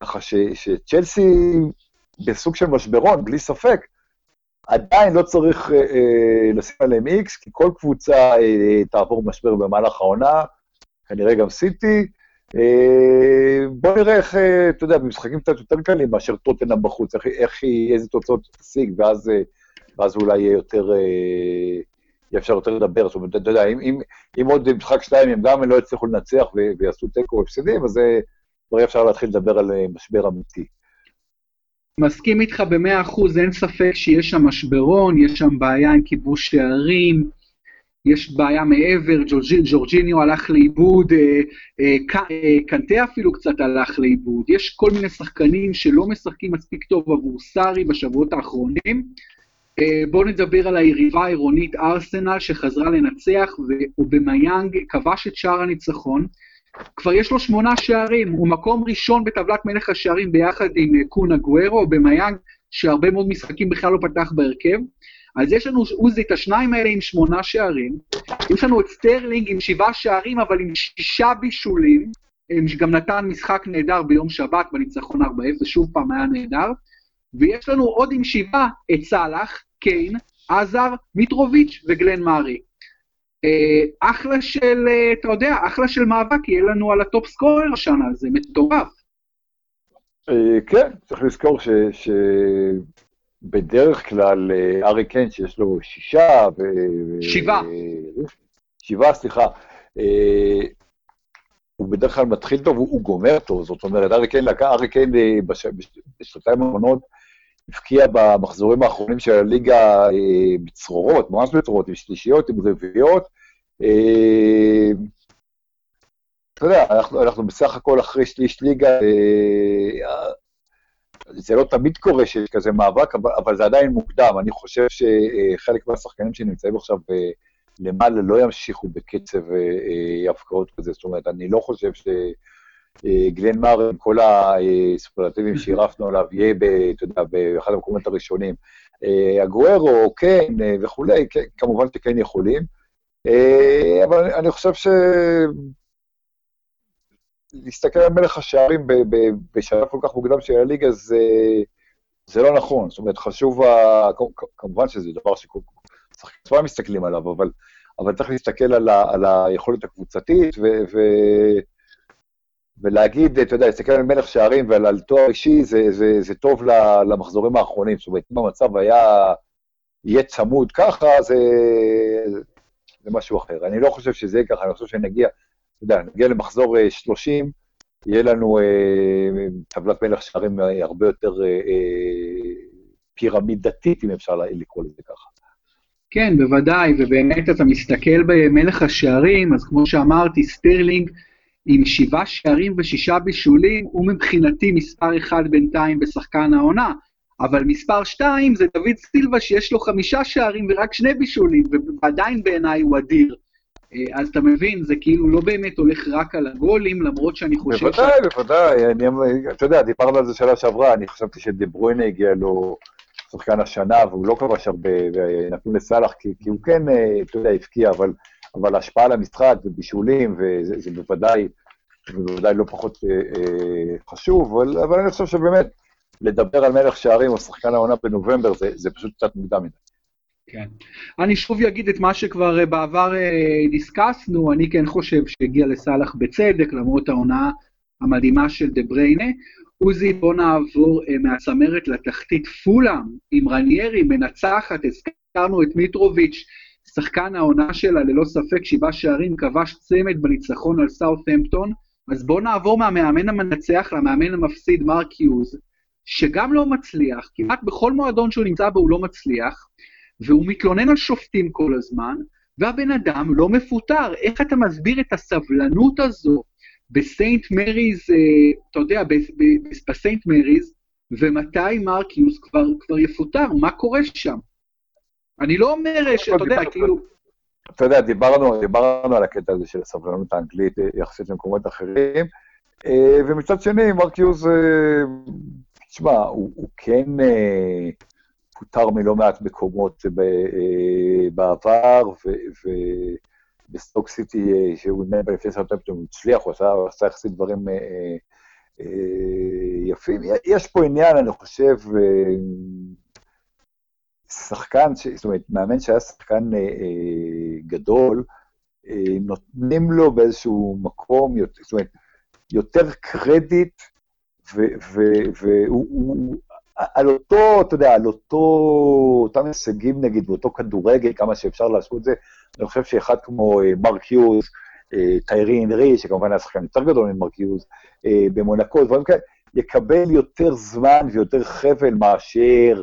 ככה שצ'לסי בסוג של משברון, בלי ספק, עדיין לא צריך אה, אה לשים עליהם איקס, כי כל קבוצה אה, תעבור משבר במהלך העונה, כנראה גם סיטי. אה, בוא נראה איך, אה, אתה יודע, במשחקים קצת יותר קלים מאשר טוטנאם בחוץ, איך, איך היא, איזה תוצאות תשיג, ואז, אה, ואז אולי יהיה יותר... אה, אפשר יותר לדבר. זאת אומרת, אתה יודע, אם, אם, אם עוד משחק שניים הם גם לא יצליחו לנצח ויעשו תיקו הפסדים, אז כבר יהיה אפשר להתחיל לדבר על אה, משבר אמיתי.
מסכים איתך במאה אחוז, אין ספק שיש שם משברון, יש שם בעיה עם כיבוש שערים, יש בעיה מעבר, ג'ורג'יניו הלך לאיבוד, אה, אה, אה, קנטה אפילו קצת הלך לאיבוד, יש כל מיני שחקנים שלא משחקים מספיק טוב עבור סארי בשבועות האחרונים, אה, בואו נדבר על היריבה העירונית ארסנל שחזרה לנצח ואובמיאנג כבש את שער הניצחון. כבר יש לו שמונה שערים, הוא מקום ראשון בטבלת מלך השערים ביחד עם אה, קון אגוארו, אובמיאנג שהרבה מאוד משחקים בכלל לא פתח בהרכב. אז יש לנו, עוזי, את השניים האלה עם שמונה שערים, יש לנו את סטרלינג עם שבעה שערים אבל עם שישה בישולים, שגם נתן משחק נהדר ביום שבת בניצחון 4-0, זה שוב פעם היה נהדר. ויש לנו עוד עם שבעה את סאלח, קיין, הזאר, מיטרוביץ' וגלן מאריי. אה, אחלה של, אה, אתה יודע, אחלה של מאבק יהיה לנו על ה top scorer השנה, זה מטורף.
אה, כן, צריך לזכור שבדרך כלל ארי קיין, שיש לו שישה ו...
שבעה.
שבעה, סליחה. הוא בדרך כלל מתחיל טוב, הוא, גומר טוב, זאת אומרת, ארי קיין בשנתיים האחרונות הבקיע במחזורים האחרונים של הליגה אה, בצרורות, ממש בצרורות, עם שלישיות, עם רביעיות. אה, אתה יודע, אנחנו, אנחנו בסך הכל אחרי שליש ליגה, אה, זה לא תמיד קורה שיש כזה מאבק, אבל, אבל זה עדיין מוקדם. אני חושב שחלק מהשחקנים שנמצאים עכשיו למעלה לא ימשיכו בקצב הפקעות כזה, זאת אומרת, אני לא חושב ש... אה, גלן מאר, עם כל הסופרלטיבים שהרפנו עליו, יהיה, אתה יודע, באחד המקומות הראשונים. אה, הגוארו, כן, אה, וכולי, כן, כמובן שכן יכולים. אבל אני חושב ש... להסתכל על מלך השערים בשלב כל כך מוקדם של הליגה, זה, זה לא נכון. זאת אומרת, חשוב, כמובן שזה דבר ששחקנים עצמם מסתכלים עליו, אבל, אבל צריך להסתכל על, ה, על היכולת הקבוצתית, ו, ו, ולהגיד, אתה יודע, להסתכל על מלך שערים ועל תואר אישי, זה, זה, זה טוב למחזורים האחרונים. זאת אומרת, אם המצב היה, יהיה צמוד ככה, זה, זה משהו אחר. אני לא חושב שזה יהיה ככה, אני חושב שנגיע, אתה יודע, נגיע למחזור 30, אה, יהיה לנו אה, טבלת מלך שערים אה, הרבה יותר אה, אה, פירמידתית, אם אפשר לקרוא לזה ככה.
כן, בוודאי, ובאמת אתה מסתכל במלך השערים, אז כמו שאמרתי, סטרלינג עם שבעה שערים ושישה בישולים, הוא מבחינתי מספר אחד בינתיים בשחקן העונה, אבל מספר שתיים זה דוד סילבה שיש לו חמישה שערים ורק שני בישולים, ועדיין בעיניי הוא אדיר. אה, אז אתה מבין, זה כאילו לא באמת הולך רק על הגולים, למרות שאני חושב
בוודאי, ש... בוודאי, בוודאי. אתה יודע, דיברנו על זה שנה שעברה, אני חשבתי שדה הגיע לו שחקן השנה, והוא לא כבש הרבה, ונתנו לסאלח, כי, כי הוא כן, אה, אתה יודע, הבקיע, אבל, אבל ההשפעה על המשחק ובישולים, וזה בוודאי, בוודאי לא פחות אה, אה, חשוב, אבל, אבל אני חושב שבאמת, לדבר על מלך שערים או שחקן העונה בנובמבר, זה, זה פשוט קצת מוקדם מדי.
כן. אני שוב אגיד את מה שכבר אה, בעבר אה, דיסקסנו, אני כן חושב שהגיע לסאלח בצדק, למרות העונה המדהימה של דה בריינה. עוזי, בוא נעבור אה, מהצמרת לתחתית פולאם, עם רניירי מנצחת, הזכרנו את מיטרוביץ', שחקן העונה שלה ללא ספק, שבעה שערים, כבש צמד בניצחון על סאות'המפטון. אז בואו נעבור מהמאמן המנצח למאמן המפסיד, מרק יוז, שגם לא מצליח, כמעט בכל מועדון שהוא נמצא בו הוא לא מצליח. והוא מתלונן על שופטים כל הזמן, והבן אדם לא מפוטר. איך אתה מסביר את הסבלנות הזו בסיינט מריז, אה, אתה יודע, בסיינט מריז, ומתי מרקיוס כבר, כבר יפוטר? מה קורה שם? אני לא אומר שאתה יודע, כאילו...
אתה יודע, דיברנו, דיברנו על הקטע הזה של הסבלנות האנגלית אה, יחסית למקומות אחרים, אה, ומצד שני, מרקיוס, תשמע, הוא, הוא כן... פוטר מלא מעט מקומות אה, בעבר, ובסטוק סיטי, אה, שהוא אימן בלפני סרטנפטון, הוא הצליח, הוא עשה יחסית דברים אה, יפים. יש פה עניין, אני חושב, שחקן, זאת אומרת, מאמן שהיה שחקן גדול, נותנים לו באיזשהו מקום, זאת אומרת, יותר קרדיט, והוא על אותו, אתה יודע, על אותו, אותם הישגים נגיד, באותו כדורגל, כמה שאפשר לעשות את זה, אני חושב שאחד כמו אה, מרק יוז, אה, טיירי אנרי, שכמובן היה שחקן יותר גדול ממרק יוז, אה, במונקו, דברים כאלה, יקבל יותר זמן ויותר חבל מאשר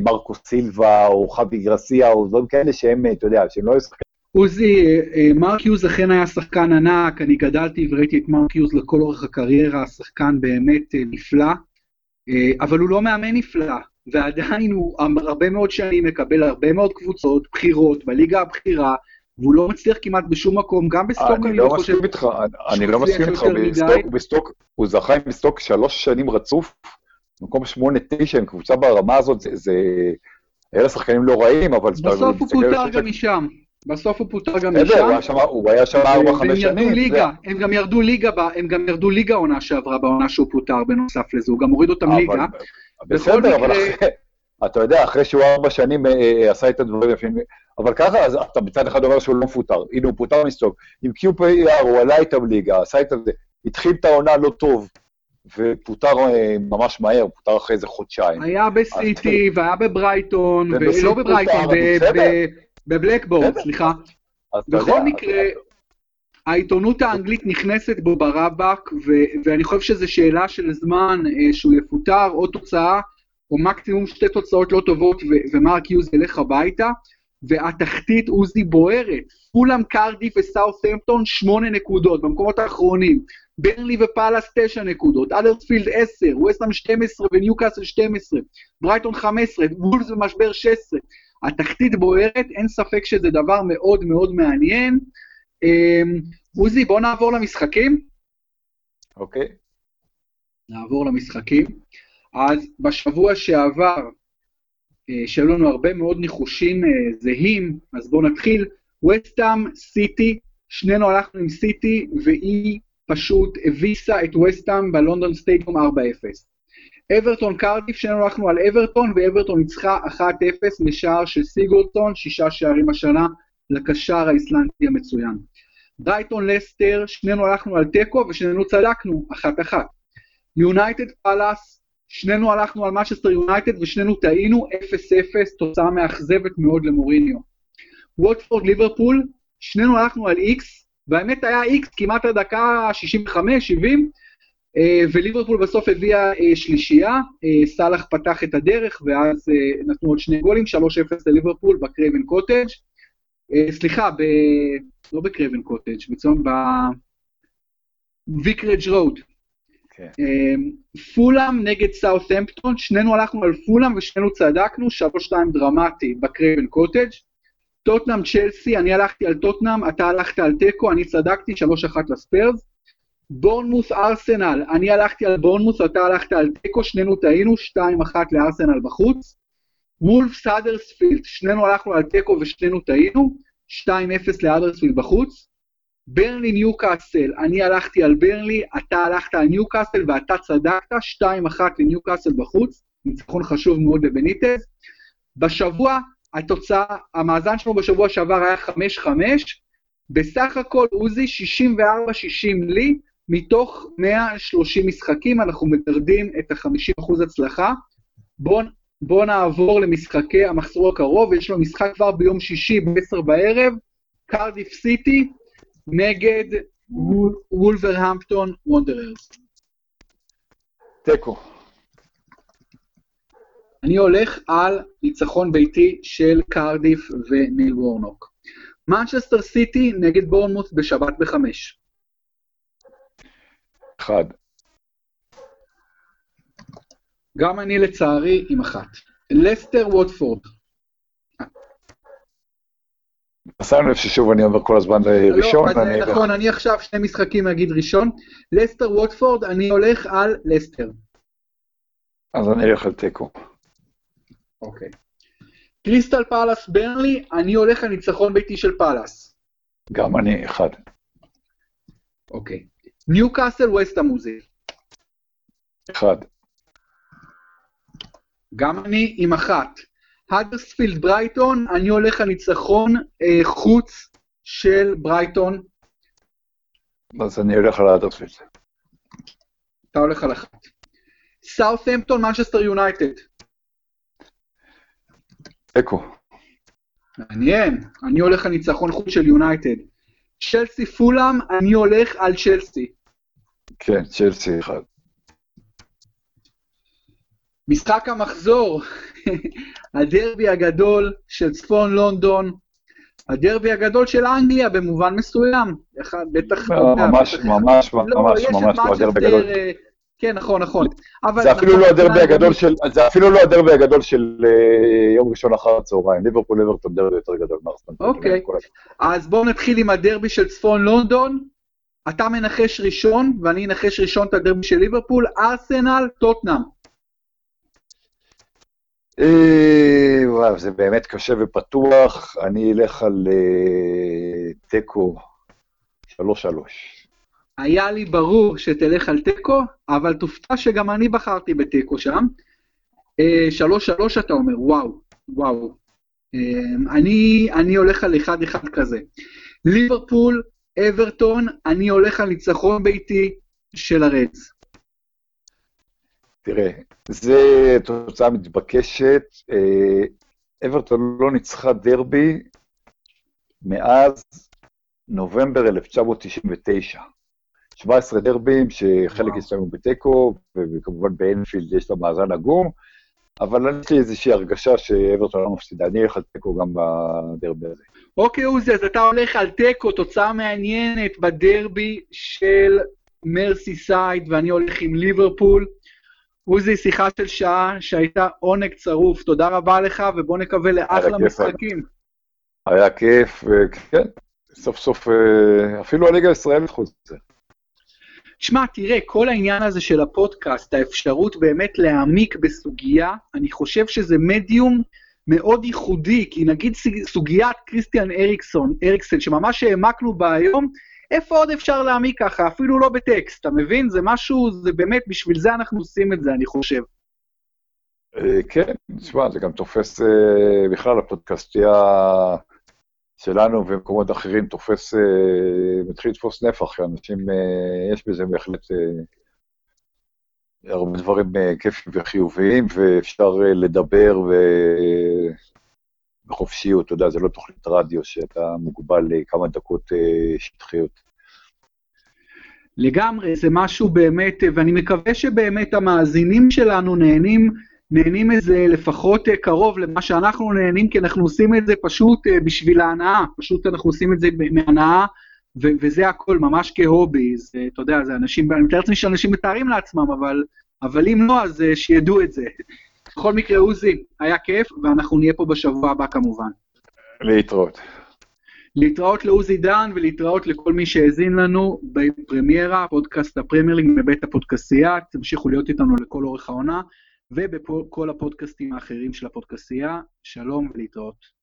מרקו סילבה או חבי גרסיה, או דברים כאלה שהם, אתה יודע, שהם לא ישחקנים.
עוזי, מרק יוז אכן היה שחקן ענק, אני גדלתי וראיתי את מרק יוז לכל אורך הקריירה, שחקן באמת נפלא. אה, אבל הוא לא מאמן נפלא, ועדיין הוא הרבה מאוד שנים מקבל הרבה מאוד קבוצות בכירות בליגה הבכירה, והוא לא מצליח כמעט בשום מקום, גם בסטוק
אני לא חושב... אני לא מסכים איתך, בסטוק, הוא זכה עם בסטוק שלוש שנים רצוף, במקום שמונה, תשע, עם קבוצה ברמה הזאת, זה... אלה שחקנים לא רעים, אבל...
בסוף הוא פוטר גם משם. בסוף הוא פוטר גם משם.
הוא היה שם ארבע, חמש שנים.
הם גם ירדו ליגה, הם גם ירדו ליגה עונה שעברה בעונה שהוא פוטר בנוסף לזה, הוא גם הוריד אותם ליגה.
בסדר, אבל אתה יודע, אחרי שהוא ארבע שנים אה, אה, עשה את הדברים יפים, אבל ככה, אז אתה מצד אחד אומר שהוא לא מפוטר. הנה, הוא פוטר מסטוק. עם QPR הוא עלה איתם ליגה, עשה את זה, התחיל את העונה לא טוב, ופוטר אה, ממש מהר, פוטר אחרי איזה חודשיים.
היה בסיטי, והיה בברייטון, ולא בברייטון, בבלקבורד, סליחה. בכל מקרה, העיתונות האנגלית נכנסת בו ברבק, ואני חושב שזו שאלה של זמן אה, שהוא יפוטר, או תוצאה, או מקסימום שתי תוצאות לא טובות, ומרק יוז ילך הביתה, והתחתית עוזי בוערת. כולם קרדיף וסאות'המפטון שמונה נקודות במקומות האחרונים. ברלי ופאלאס תשע נקודות, אדרספילד עשר, ווסטהאם 12 וניוקאסל 12, ברייטון 15, וולס במשבר 16. התחתית בוערת, אין ספק שזה דבר מאוד מאוד מעניין. אמ, עוזי, בוא נעבור למשחקים.
אוקיי. Okay.
נעבור למשחקים. אז בשבוע שעבר, שהיו לנו הרבה מאוד ניחושים אה, זהים, אז בואו נתחיל. וסטאם, סיטי, שנינו הלכנו עם סיטי, והיא פשוט הביסה את וסטאם בלונדון סטיידיום 4-0. אברטון קרדיף, שנינו הלכנו על אברטון, ואברטון ניצחה 1-0 משער של סיגורדסון, שישה שערים השנה לקשר האיסלנדי המצוין. ברייטון לסטר, שנינו הלכנו על תיקו ושנינו צדקנו, אחת אחת. יונייטד פאלאס, שנינו הלכנו על מנצ'סטר יונייטד ושנינו טעינו, 0-0, תוצאה מאכזבת מאוד למוריניו. ווטפורד ליברפול, שנינו הלכנו על איקס, והאמת היה איקס כמעט הדקה 65-70, וליברפול בסוף הביאה אה, שלישייה, אה, סאלח פתח את הדרך, ואז אה, נתנו עוד שני גולים, 3-0 לליברפול בקרייבן קוטג'. סליחה, ב... לא בקרייבן קוטג', בצום ב... ויקרג' רואד. כן. פולאם נגד סאות'המפטון, שנינו הלכנו על פולאם ושנינו צדקנו, 3-2 דרמטי בקרייבן קוטג'. טוטנהאם צ'לסי, אני הלכתי על טוטנהאם, אתה הלכת על תיקו, אני צדקתי, 3-1 לספרס. בורנמות' ארסנל, אני הלכתי על בורנמות', אתה הלכת על תיקו, שנינו טעינו, 2-1 לארסנל בחוץ. וולבס האדרספילד, שנינו הלכנו על תיקו ושנינו טעינו, 2-0 להאדרספילד בחוץ. ברנלי ניוקאסל, אני הלכתי על ברנלי, אתה הלכת על ניוקאסל ואתה צדקת, 2-1 לניוקאסל בחוץ, ניצחון חשוב מאוד לבניטז. בשבוע, התוצאה, המאזן שלנו בשבוע שעבר היה 5-5, בסך הכל עוזי 64-60 לי, מתוך 130 משחקים אנחנו מטרדים את ה-50% הצלחה. בואו בוא נעבור למשחקי המחזור הקרוב, יש לו משחק כבר ביום שישי ב-10 בערב, קרדיף סיטי נגד וולברהמפטון וונדררס.
תיקו.
אני הולך על ניצחון ביתי של קרדיף וניל וורנוק. מנצ'סטר סיטי נגד בורנמוס בשבת בחמש.
אחד.
גם אני לצערי עם אחת. לסטר ווטפורד.
שמנו לב ששוב אני אומר כל הזמן לא, ראשון.
לא, אני נכון, אני עכשיו שני משחקים אגיד ראשון. לסטר ווטפורד, אני הולך על לסטר.
אז אני אלך על תיקו.
אוקיי. קריסטל פאלאס ברנלי, אני הולך על ניצחון ביתי של פאלאס.
גם אני, אחד.
אוקיי. ניוקאסל ווסטהאם עוזי.
אחד.
גם אני עם אחת. האדרספילד ברייטון, אני הולך על ניצחון אה, חוץ של ברייטון.
אז אני הולך על האדרספילד.
אתה הולך על אחת. סאות'המפטון, מנצ'סטר יונייטד.
תיקו.
מעניין, אני הולך על ניצחון חוץ של יונייטד. צ'לסי פולאם, אני הולך על צ'לסי.
כן, צ'לסי אחד.
משחק המחזור, הדרבי הגדול של צפון לונדון, הדרבי הגדול של אנגליה במובן מסוים.
בטח... לא, ממש, ממש, לא, ממש, ממש לא הדרבי הגדול. אה,
כן, נכון, נכון.
זה אפילו לא הדרבי הגדול של, זה אפילו לא הדרבי הגדול של אה, יום ראשון אחר הצהריים. ליברפול ליברפול דרבי יותר גדול מארסנל.
אוקיי, אז בואו נתחיל עם הדרבי של צפון לונדון. אתה מנחש ראשון, ואני אנחש ראשון את הדרבי של ליברפול, ארסנל, טוטנאם.
אה, וואו, זה באמת קשה ופתוח. אני אלך על אה, תיקו 3-3.
היה לי ברור שתלך על תיקו, אבל תופתע שגם אני בחרתי בתיקו שם. אה, שלוש שלוש אתה אומר, וואו, וואו. אה, אני, אני הולך על אחד אחד כזה. ליברפול, אברטון, אני הולך על ניצחון ביתי של הרדס.
תראה, זו תוצאה מתבקשת. אה, אברטון לא ניצחה דרבי מאז נובמבר 1999. 17 דרבים, שחלק הסתיימו בתיקו, וכמובן באנפילד יש לה מאזן עגום, אבל יש לי איזושהי הרגשה שאברטון לא מפסידה. אני אלך על תיקו גם בדרבי הזה.
אוקיי, עוזי, אז אתה הולך על תיקו, תוצאה מעניינת בדרבי של מרסי סייד, ואני הולך עם ליברפול. עוזי, שיחה של שעה שהייתה עונג צרוף, תודה רבה לך, ובוא נקווה לאחלה משחקים.
היה כיף, וכן, סוף סוף אה, אפילו הליגה הישראלית חוץ מזה.
שמע, תראה, כל העניין הזה של הפודקאסט, האפשרות באמת להעמיק בסוגיה, אני חושב שזה מדיום מאוד ייחודי, כי נגיד סוגיית כריסטיאן אריקסון, אריקסן, שממש העמקנו בה היום, איפה עוד אפשר להעמיק ככה? אפילו לא בטקסט, אתה מבין? זה משהו, זה באמת, בשביל זה אנחנו עושים את זה, אני חושב.
אה, כן, תשמע, זה גם תופס בכלל הפודקאסטייה שלנו ומקומות אחרים תופס, מתחיל לתפוס נפח, שאנשים, יש בזה בהחלט הרבה דברים כיפים וחיוביים, ואפשר לדבר. בחופשיות, אתה יודע, זה לא תוכנית רדיו שאתה מוגבל לכמה דקות שטחיות.
לגמרי, זה משהו באמת, ואני מקווה שבאמת המאזינים שלנו נהנים, נהנים מזה לפחות קרוב למה שאנחנו נהנים, כי אנחנו עושים את זה פשוט בשביל ההנאה, פשוט אנחנו עושים את זה מהנאה, ו- וזה הכל, ממש כהובי, זה, אתה יודע, זה אנשים, אני מתאר לעצמי שאנשים מתארים לעצמם, אבל, אבל אם לא, אז שידעו את זה. בכל מקרה, עוזי, היה כיף, ואנחנו נהיה פה בשבוע הבא כמובן.
להתראות.
להתראות לעוזי דן ולהתראות לכל מי שהאזין לנו בפרמיירה, פודקאסט הפרמיירלינג מבית הפודקסייה, תמשיכו להיות איתנו לכל אורך העונה, ובכל הפודקאסטים האחרים של הפודקסייה. שלום ולהתראות.